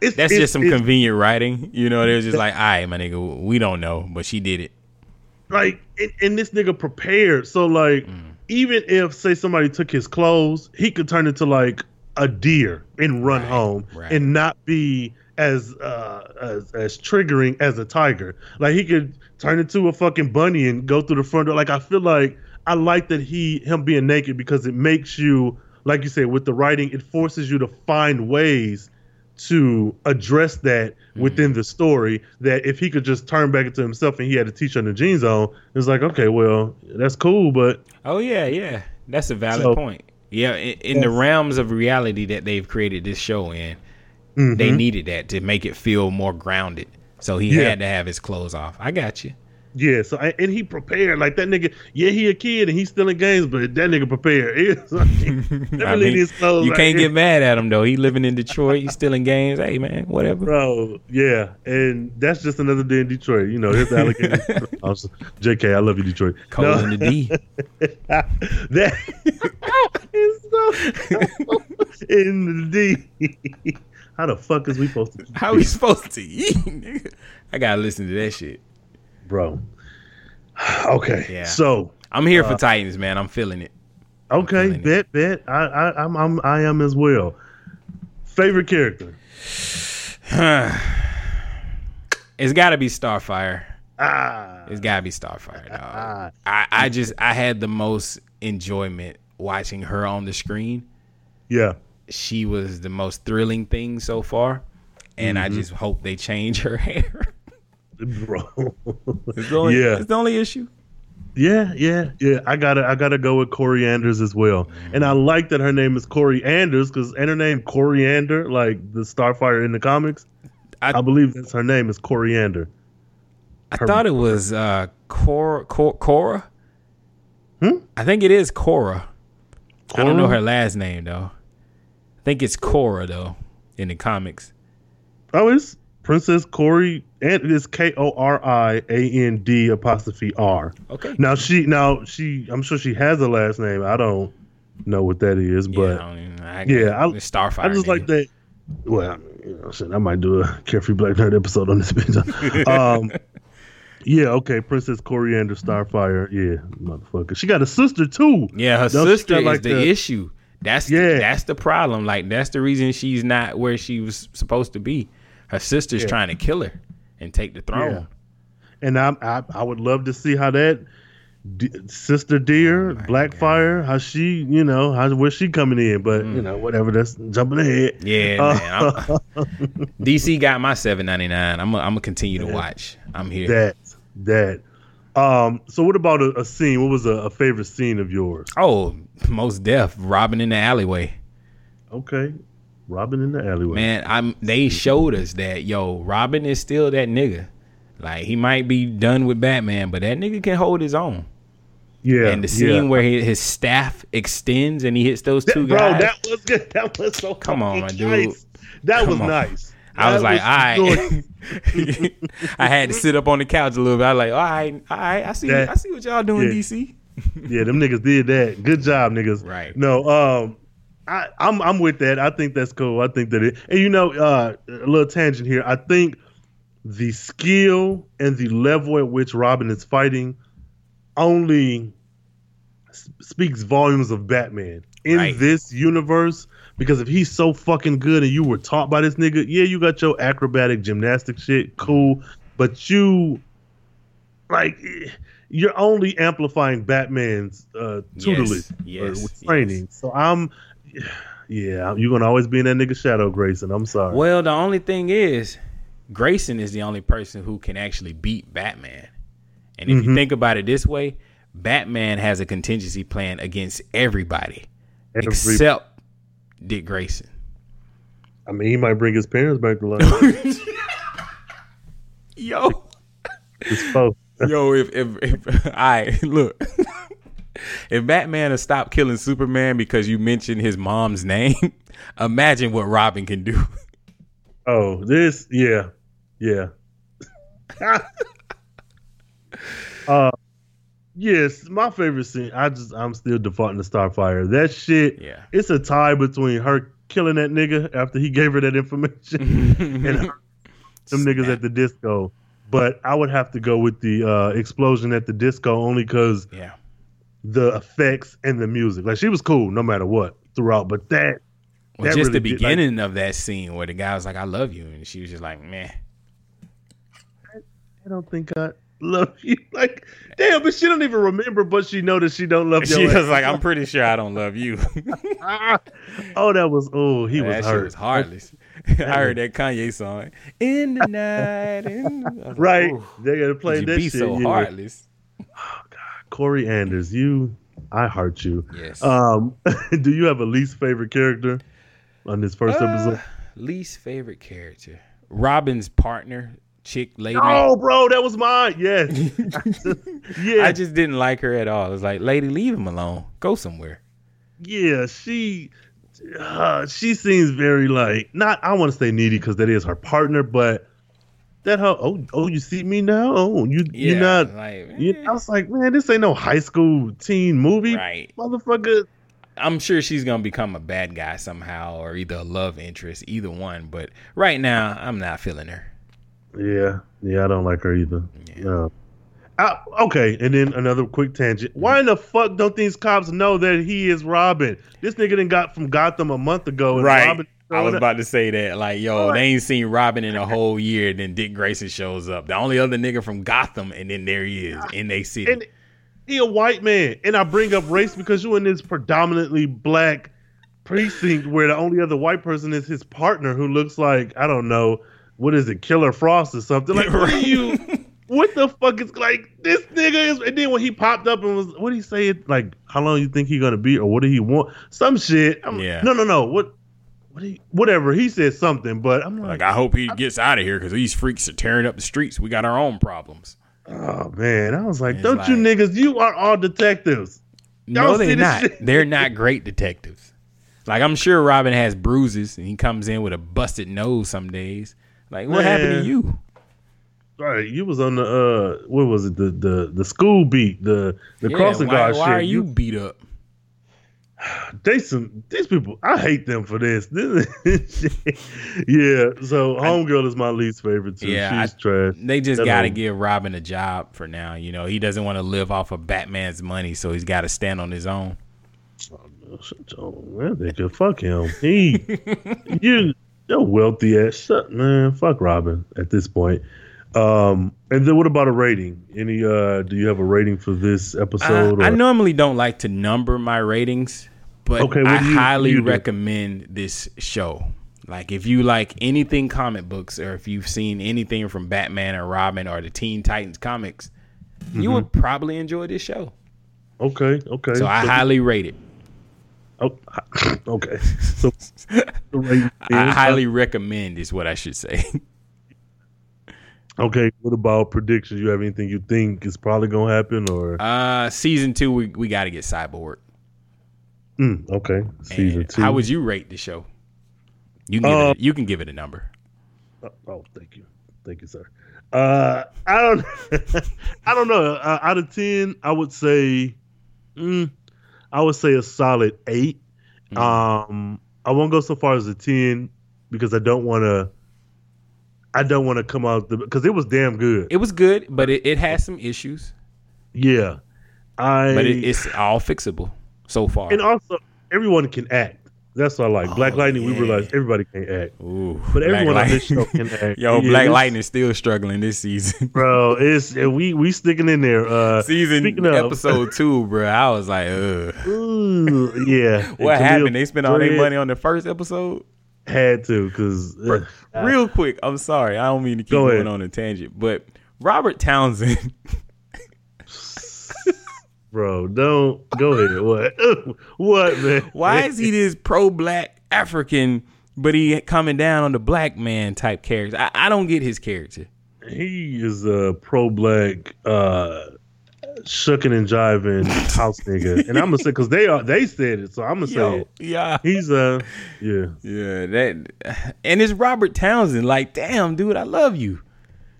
It's, that's it's- just some it's- convenient writing. You know, they're just like, all right, my nigga, we don't know, but she did it. like and, and this nigga prepared so like Mm. even if say somebody took his clothes he could turn into like a deer and run home right. and not be as uh as, as triggering as a tiger like he could turn into a fucking bunny and go through the front door like i feel like i like that he him being naked because it makes you like you said with the writing it forces you to find ways to address that Mm. within the story that if he could just turn back into himself and he had a t-shirt and jeans on it's like okay well that's cool but Oh yeah, yeah, that's a valid So- point. Yeah, in, in the realms of reality that they've created this show in, they Mhm. needed that to make it feel more grounded. So he Yeah. had to have his clothes off. I got you. Yeah so I- and he prepared like that nigga yeah he a kid and he's still in games but that nigga prepared *laughs* It's like, *laughs* I mean, these clothes you right can't here. get mad at him though. He living in Detroit. He's still in games. Hey man, whatever. Bro, yeah, and that's just another day in Detroit. You know, here's the alligator. JK, I love you, Detroit. Cold *laughs* in the D. that is so in the D. How the fuck is we supposed to? How we supposed to eat? nigga? I gotta listen to that shit. Bro? *sighs* Okay, Yeah. so I'm here for Uh, Titans, man. I'm feeling it. okay, feeling it. bet, bet. I, I, I'm, I'm, I am as well. Favorite character? *sighs* It's got to be Starfire. Ah, It's got to be Starfire. Dog. I, I just I had the most enjoyment watching her on the screen. yeah. She was the most thrilling thing so far, and I Mhm. just hope they change her *laughs* hair. Bro. *laughs* It's the only, yeah, it's the only issue. yeah, yeah, yeah. I gotta, I gotta go with Kory Anders as well. And I like that her name is Kory Anders because and her name Koriand'r, like the Starfire in the comics. I, believe that's her name is Koriand'r. I thought it was uh, Cora. Cor- Cora. I think it is Cora. I don't know Hmm? Her last name though. I think it's Cora though in the comics. Oh, it's Princess Kory, and it is K O R I A N D apostrophe R. Okay. Now she, now she, I'm sure she has a last name. I don't know what that is, Yeah, but I don't even- I- yeah, I, Starfire. I just like that. Well, you know, shit, I might do a Carefree Black Nerd episode on this bitch. *laughs* um, yeah, okay, Princess Koriand'r Starfire. Yeah, motherfucker. She got a sister too. Yeah, her Don't sister is like, the, issue. That's Yeah. the, that's the problem. Like that's the reason she's not where she was supposed to be. Her sister's Yeah. trying to kill her and take the throne. Yeah. And I, I, I would love to see how that D- sister deer, Blackfire, how she, you know, how where she coming in. But you know, whatever. That's jumping ahead. Mm. Yeah, Uh, *laughs* man. *laughs* DC got my seven ninety nine. I'm gonna I'm gonna continue to watch. I'm here. that that Um, so what about a, a scene? What was a, a favorite scene of yours? Oh, most deaf. Robin in the alleyway. Okay, Robin in the alleyway. Man, I'm. They showed us that yo, Robin is still that nigga. Like he might be done with Batman, but that nigga can hold his own. Yeah, And the scene yeah. where he, his staff extends and he hits those two bro, guys. Bro, that was good. *laughs* That was so Come on, my dude. That Come was on. nice. I was That like, all good. *laughs* I had to sit up on the couch a little bit. I was like, all right, all right. I see. That- I see what y'all doing, yeah. DC. yeah, them niggas did that. Good job, niggas. Right. No, um, I, I'm I'm with that. I think that's cool. I think that it, and you know, uh, a little tangent here. I think the skill and the level at which Robin is fighting only speaks volumes of Batman in Right. this universe. Because if he's so fucking good and you were taught by this nigga, yeah, you got your acrobatic gymnastic shit, cool. But you, like, you're only amplifying Batman's uh, tutelage yes, or with training. So I'm, yeah, you're gonna always be in that nigga shadow, Grayson. I'm sorry. Well, the only thing is, Grayson is the only person who can actually beat Batman. And if you Mhm. think about it this way, Batman has a contingency plan against everybody Every- except Dick Grayson. I mean, he might bring his parents back to life. *laughs* Yo, His foe. yo, if if, if *laughs* I look, *laughs* if Batman has stopped killing Superman because you mentioned his mom's name, *laughs* imagine what Robin can do. Oh, this, yeah, yeah. *laughs* uh, yes, my favorite scene. I just, I'm still defaulting to Starfire. That shit. Yeah. It's a tie between her killing that nigga after he gave her that information *laughs* and her, them niggas at the disco. But I would have to go with the uh, explosion at the disco only because Yeah. The effects and the music. Like she was cool no matter what throughout, but that. Well, that just the really did- like, beginning of that scene where the guy was like, "I love you," and she was just like, "Meh." I don't think I love *laughs* you. Like, damn, but she don't even remember, but she know that she don't love you. *laughs* She was ass. like, "I'm pretty sure I don't love you." *laughs* oh, that was oh, he was that hurt. Shit was heartless. I heard that Kanye song in the night. In the... Was like, Right. "Ooh, They gotta play that be shit. so heartless. *sighs* Kory Anders, you I heart you. Yes. Um *laughs* do you have a least favorite character on this first Uh, episode? Least favorite character, Robin's partner, chick lady. Oh, bro, that was mine. Yes. *laughs* yeah. I just didn't like her at all. It was like, lady, leave him alone. Go somewhere. yeah, she uh, she seems very like not I want to say needy because that is her partner, but that her oh oh you see me now oh you you're not like, you, I was like man this ain't no high school teen movie Right. motherfucker I'm sure she's gonna become a bad guy somehow, or either a love interest, either one. But right now, I'm not feeling her. yeah yeah I don't like her either yeah. Uh, okay, and then another quick tangent. Why in the fuck don't these cops know that he is Robin? This nigga done got from Gotham a month ago. And Robin I was about to say that. Like, yo, they ain't seen Robin in a whole year. Then Dick Grayson shows up. The only other nigga from Gotham, and then there he is in they city. And he a white man. And I bring up race because you in this predominantly black precinct where the only other white person is his partner who looks like, I don't know, what is it, Killer Frost or something? Like, what are you *laughs* what the fuck is like this nigga is and then when he popped up and was what did he say like how long you think he gonna be or what did he want? Some shit. I'm, Yeah. No, no, no. What what he, whatever he said something, but I'm like, like, I hope he gets out of here because these freaks are tearing up the streets. We got our own problems. oh man, I was like, don't you niggas, you are all detectives. No, Y'all see they're not. shit? They're not great detectives. Like I'm sure Robin has bruises and he comes in with a busted nose some days. Like what happened to you? Right, you was on the uh, what was it? The the the school beat, the the Yeah, crossing why, guard why shit. are you beat up? They some these people. I hate them for this. This *laughs* is- yeah. So homegirl is my least favorite too. Yeah, She's I- trash. They just got to give Robin a job for now. You know, he doesn't want to live off of Batman's money, so he's got to stand on his own. Oh, man, they could fuck him. He, *laughs* you, you're wealthy ass. Shut, man. Fuck Robin at this point. Um, and then what about a rating? Any? uh Do you have a rating for this episode? I, I normally don't like to number my ratings, but Okay, I you- highly you recommend this show. Like if you like anything comic books or if you've seen anything from Batman or Robin or the Teen Titans comics, you would probably enjoy this show. Okay, okay. So I highly rate it. Oh, *laughs* okay. So *laughs* I highly recommend is what I should say. *laughs* Okay, what about predictions? You have anything you think is probably gonna happen, or Uh season two, we, we got to get Cyborg. Mm, okay, season And two. How would you rate the show? You can give it. You can give it a number. Oh, oh, thank you, thank you, sir. Uh, I don't, *laughs* I don't know. Uh, out of ten, I would say, mm, I would say a solid eight. Mm. Um, I won't go so far as a ten because I don't want to. I don't want to come out because it was damn good. It was good, but it, it has some issues. Yeah, I. But it, it's all fixable so far. and also everyone can act. That's what I like. Black Oh, Lightning, we yeah. realized everybody can act. Ooh, but Black everyone on this show can act. *laughs* Yo, Yeah, Black Lightning still struggling this season. bro. It's we we sticking in there. Uh, *laughs* season of- episode two, bro. I was like, ugh. Ooh, yeah. *laughs* What happened? They spent all their money on the first episode. Had to because Real quick, I'm sorry. I don't mean to keep Go going ahead. on a tangent, but Robert Townsend. Bro. Don't go ahead. What? *laughs* what man? Why is he this pro black African, but he coming down on the black man type character? I, I don't get his character. He is a pro black, uh, shucking and jiving *laughs* house nigga, and I'm gonna say because they are they said it, so I'm gonna say it. yeah. He's uh, yeah, Yeah, that and it's Robert Townsend. Like, damn, dude, I love you.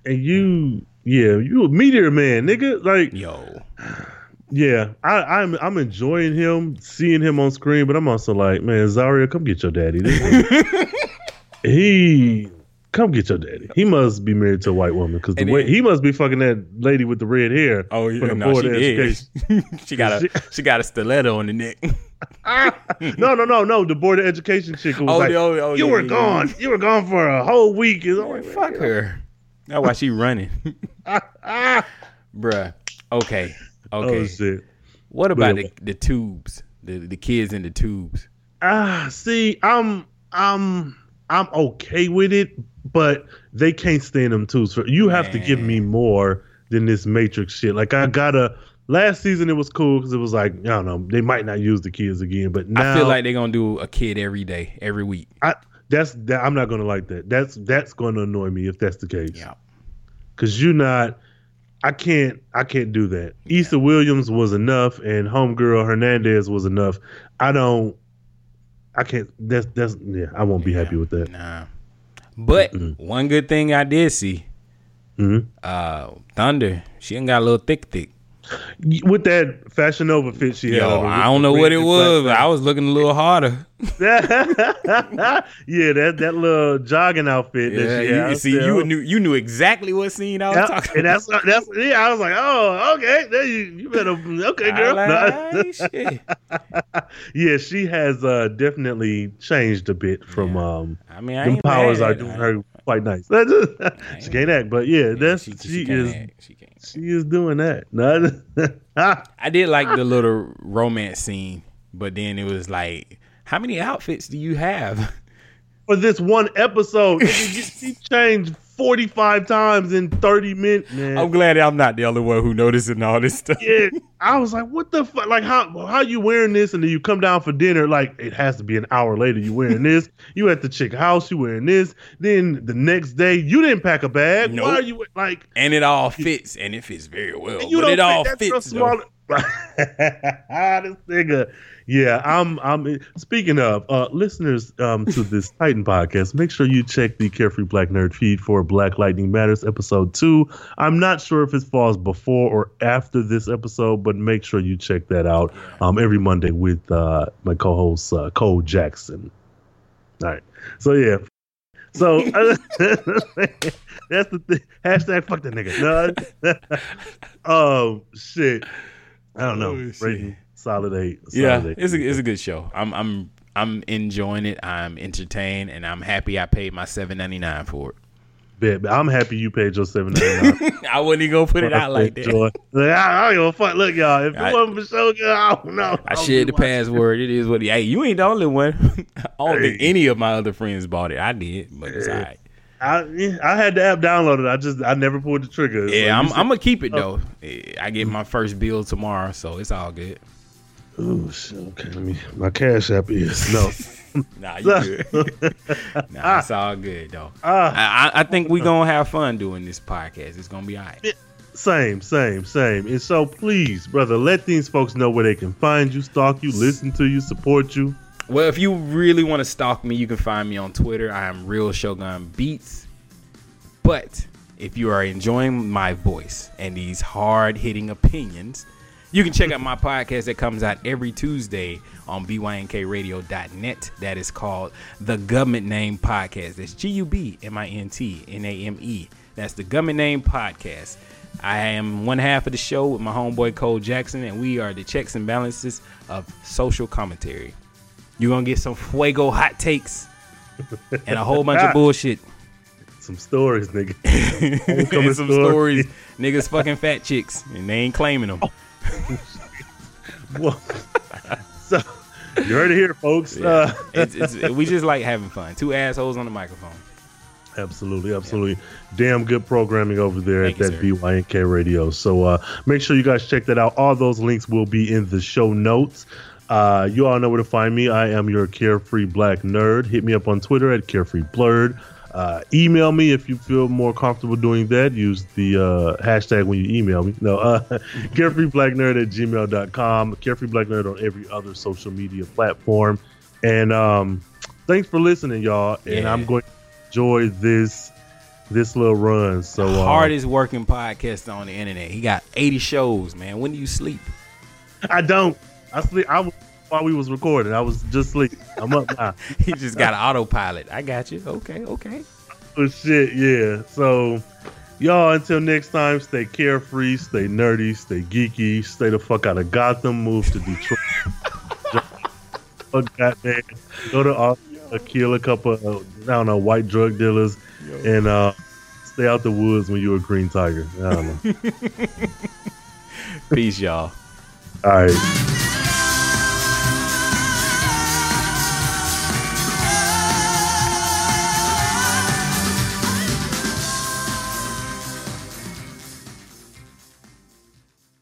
and you, yeah, you a meteor man, nigga. Like, yo, *sighs* yeah, I, I'm I'm enjoying him, seeing him on screen, but I'm also like, man, Zaria, come get your daddy. *laughs* He come get your daddy. He must be married to a white woman because the And way he must be fucking that lady with the red hair. Oh yeah, the no, she. Education. *laughs* she got a *laughs* she got a stiletto on the neck. no, no, no, no. The board of education chick was Oh, like, oh, oh, "You yeah, were yeah, gone. yeah. You were gone for a whole week." It's like, Fuck her. That's why she running. Bruh. Okay. Okay. Oh. What about the, the tubes? The the kids in the tubes. Ah, see, I'm, I'm, I'm okay with it, but they can't stand them tubes. You have to give me more than this Matrix shit. Like I gotta. Last season it was cool because it was like I don't know they might not use the kids again, but now I feel like they're gonna do a kid every day, every week. I that's that I'm not gonna like that. That's that's gonna annoy me if that's the case. Yeah. Cause you're not I can't I can't do that. Issa Williams was enough and Homegirl Hernandez was enough. I don't I can't that's that's yeah, I won't be happy with that. Nah. But one good thing I did see, Mhm. uh, Thunder, she ain't got a little thick thick. With that Fashion Nova fit she had Yo, on, I don't know what it was, but I was looking a little harder. *laughs* yeah, that that little jogging outfit Yeah, that she you, had. you see, you knew you knew exactly what scene I was Yeah, talking and about. that's that's yeah. I was like, oh, okay. There you you better okay, girl. like, *laughs* yeah, she has uh, definitely changed a bit from um. I mean, I them powers mad. are doing her quite nice. *laughs* she can't act, but yeah, that's she, she can't is act. She. She is doing that. *laughs* I did like the little romance scene, but then it was like, how many outfits do you have? *laughs* for this one episode, *laughs* she changed forty five times in thirty minutes. Man. I'm glad I'm not the only one who noticing all this stuff. yeah, *laughs* I was like, what the fuck? Like, how how you wearing this? And then you come down for dinner, like it has to be an hour later. You wearing *laughs* this? you at the chick house? You wearing this? Then the next day, you didn't pack a bag. Why are you like? And it all fits, and it fits very well. You but don't it all fits. so though. small. *laughs* this nigga. Yeah, I'm. I'm. Speaking of uh, listeners um, to this *laughs* Titan podcast, make sure you check the Carefree Black Nerd feed for Black Lightning Matters episode two. I'm not sure if it falls before or after this episode, but make sure you check that out um, every Monday with uh, my co-host uh, Cole Jackson. All right. So yeah. So *laughs* that's the thing. Hashtag fuck that nigga. No. um shit. I don't know. Shit. Rating solid eight. Yeah, eight. it's a it's a good show. I'm I'm I'm enjoying it. I'm entertained, and I'm happy I paid my seven ninety nine for it. Bet, bet. I'm happy you paid your seven ninety nine. *laughs* I wouldn't even go put it out like that. Like, I don't give a fuck. Look, y'all. If it I- wasn't for show, girl, I don't know. I don't shared be the password. It is what it. Hey, you ain't the only one. *laughs* I don't think any of my other friends bought it. I did, but it's all right. I I had the app downloaded. I just I never pulled the trigger. So Yeah, you I'm, I'm gonna keep it though. Eh, I get my first bill tomorrow, so it's all good. Ooh, okay. Let me. My cash app is no. *laughs* *laughs* Nah, you good. *laughs* nah, it's all good though. I, I- I think we gonna have fun doing this podcast. It's gonna be all right. Same, same, same. And so please, brother, let these folks know where they can find you, stalk you, listen to you, support you. Well, if you really want to stalk me, you can find me on Twitter. I am Real Shogun Beats. But if you are enjoying my voice and these hard hitting opinions, you can check out my podcast that comes out every Tuesday on bynkradio.net. That is called The Government Name Podcast. That's G U B M I N T N A M E. That's the Government Name Podcast. I am one half of the show with my homeboy Cole Jackson, and we are the checks and balances of social commentary. You're gonna get some fuego hot takes *laughs* and a whole bunch of bullshit. Some stories, nigga. *laughs* Some story. stories. Niggas fucking fat chicks, and they ain't claiming them. *laughs* Well, so you heard it here, folks. Yeah. Uh, it's, it's, we just like having fun. Two assholes on the microphone. Absolutely, absolutely. Damn good programming over there Thank at that BYNK radio. So uh, make sure you guys check that out. All those links will be in the show notes. Uh, you all know where to find me. I am your carefree black nerd. Hit me up on Twitter at carefreeblurred. Uh, email me if you feel more comfortable doing that. Use the uh, hashtag when you email me. No, uh, *laughs* carefreeblacknerd at gmail.com. Carefree Black Nerd on every other social media platform. And um, thanks for listening, y'all. And Yeah. I'm going to enjoy this this little run. So uh, Hardest working podcast on the internet. He got 80 shows, man. When do you sleep? I don't. I sleep. I was while we was recording. I was just sleep. I'm up now. *laughs* he just got an autopilot. I got you. Okay, okay. Oh shit, yeah. So y'all until next time, stay carefree, stay nerdy, stay geeky, stay the fuck out of Gotham, move to Detroit. *laughs* Fuck goddamn. Go to uh, kill a couple of I don't know, white drug dealers and uh stay out the woods when you're a green tiger. I don't know. *laughs* Peace, y'all. All right.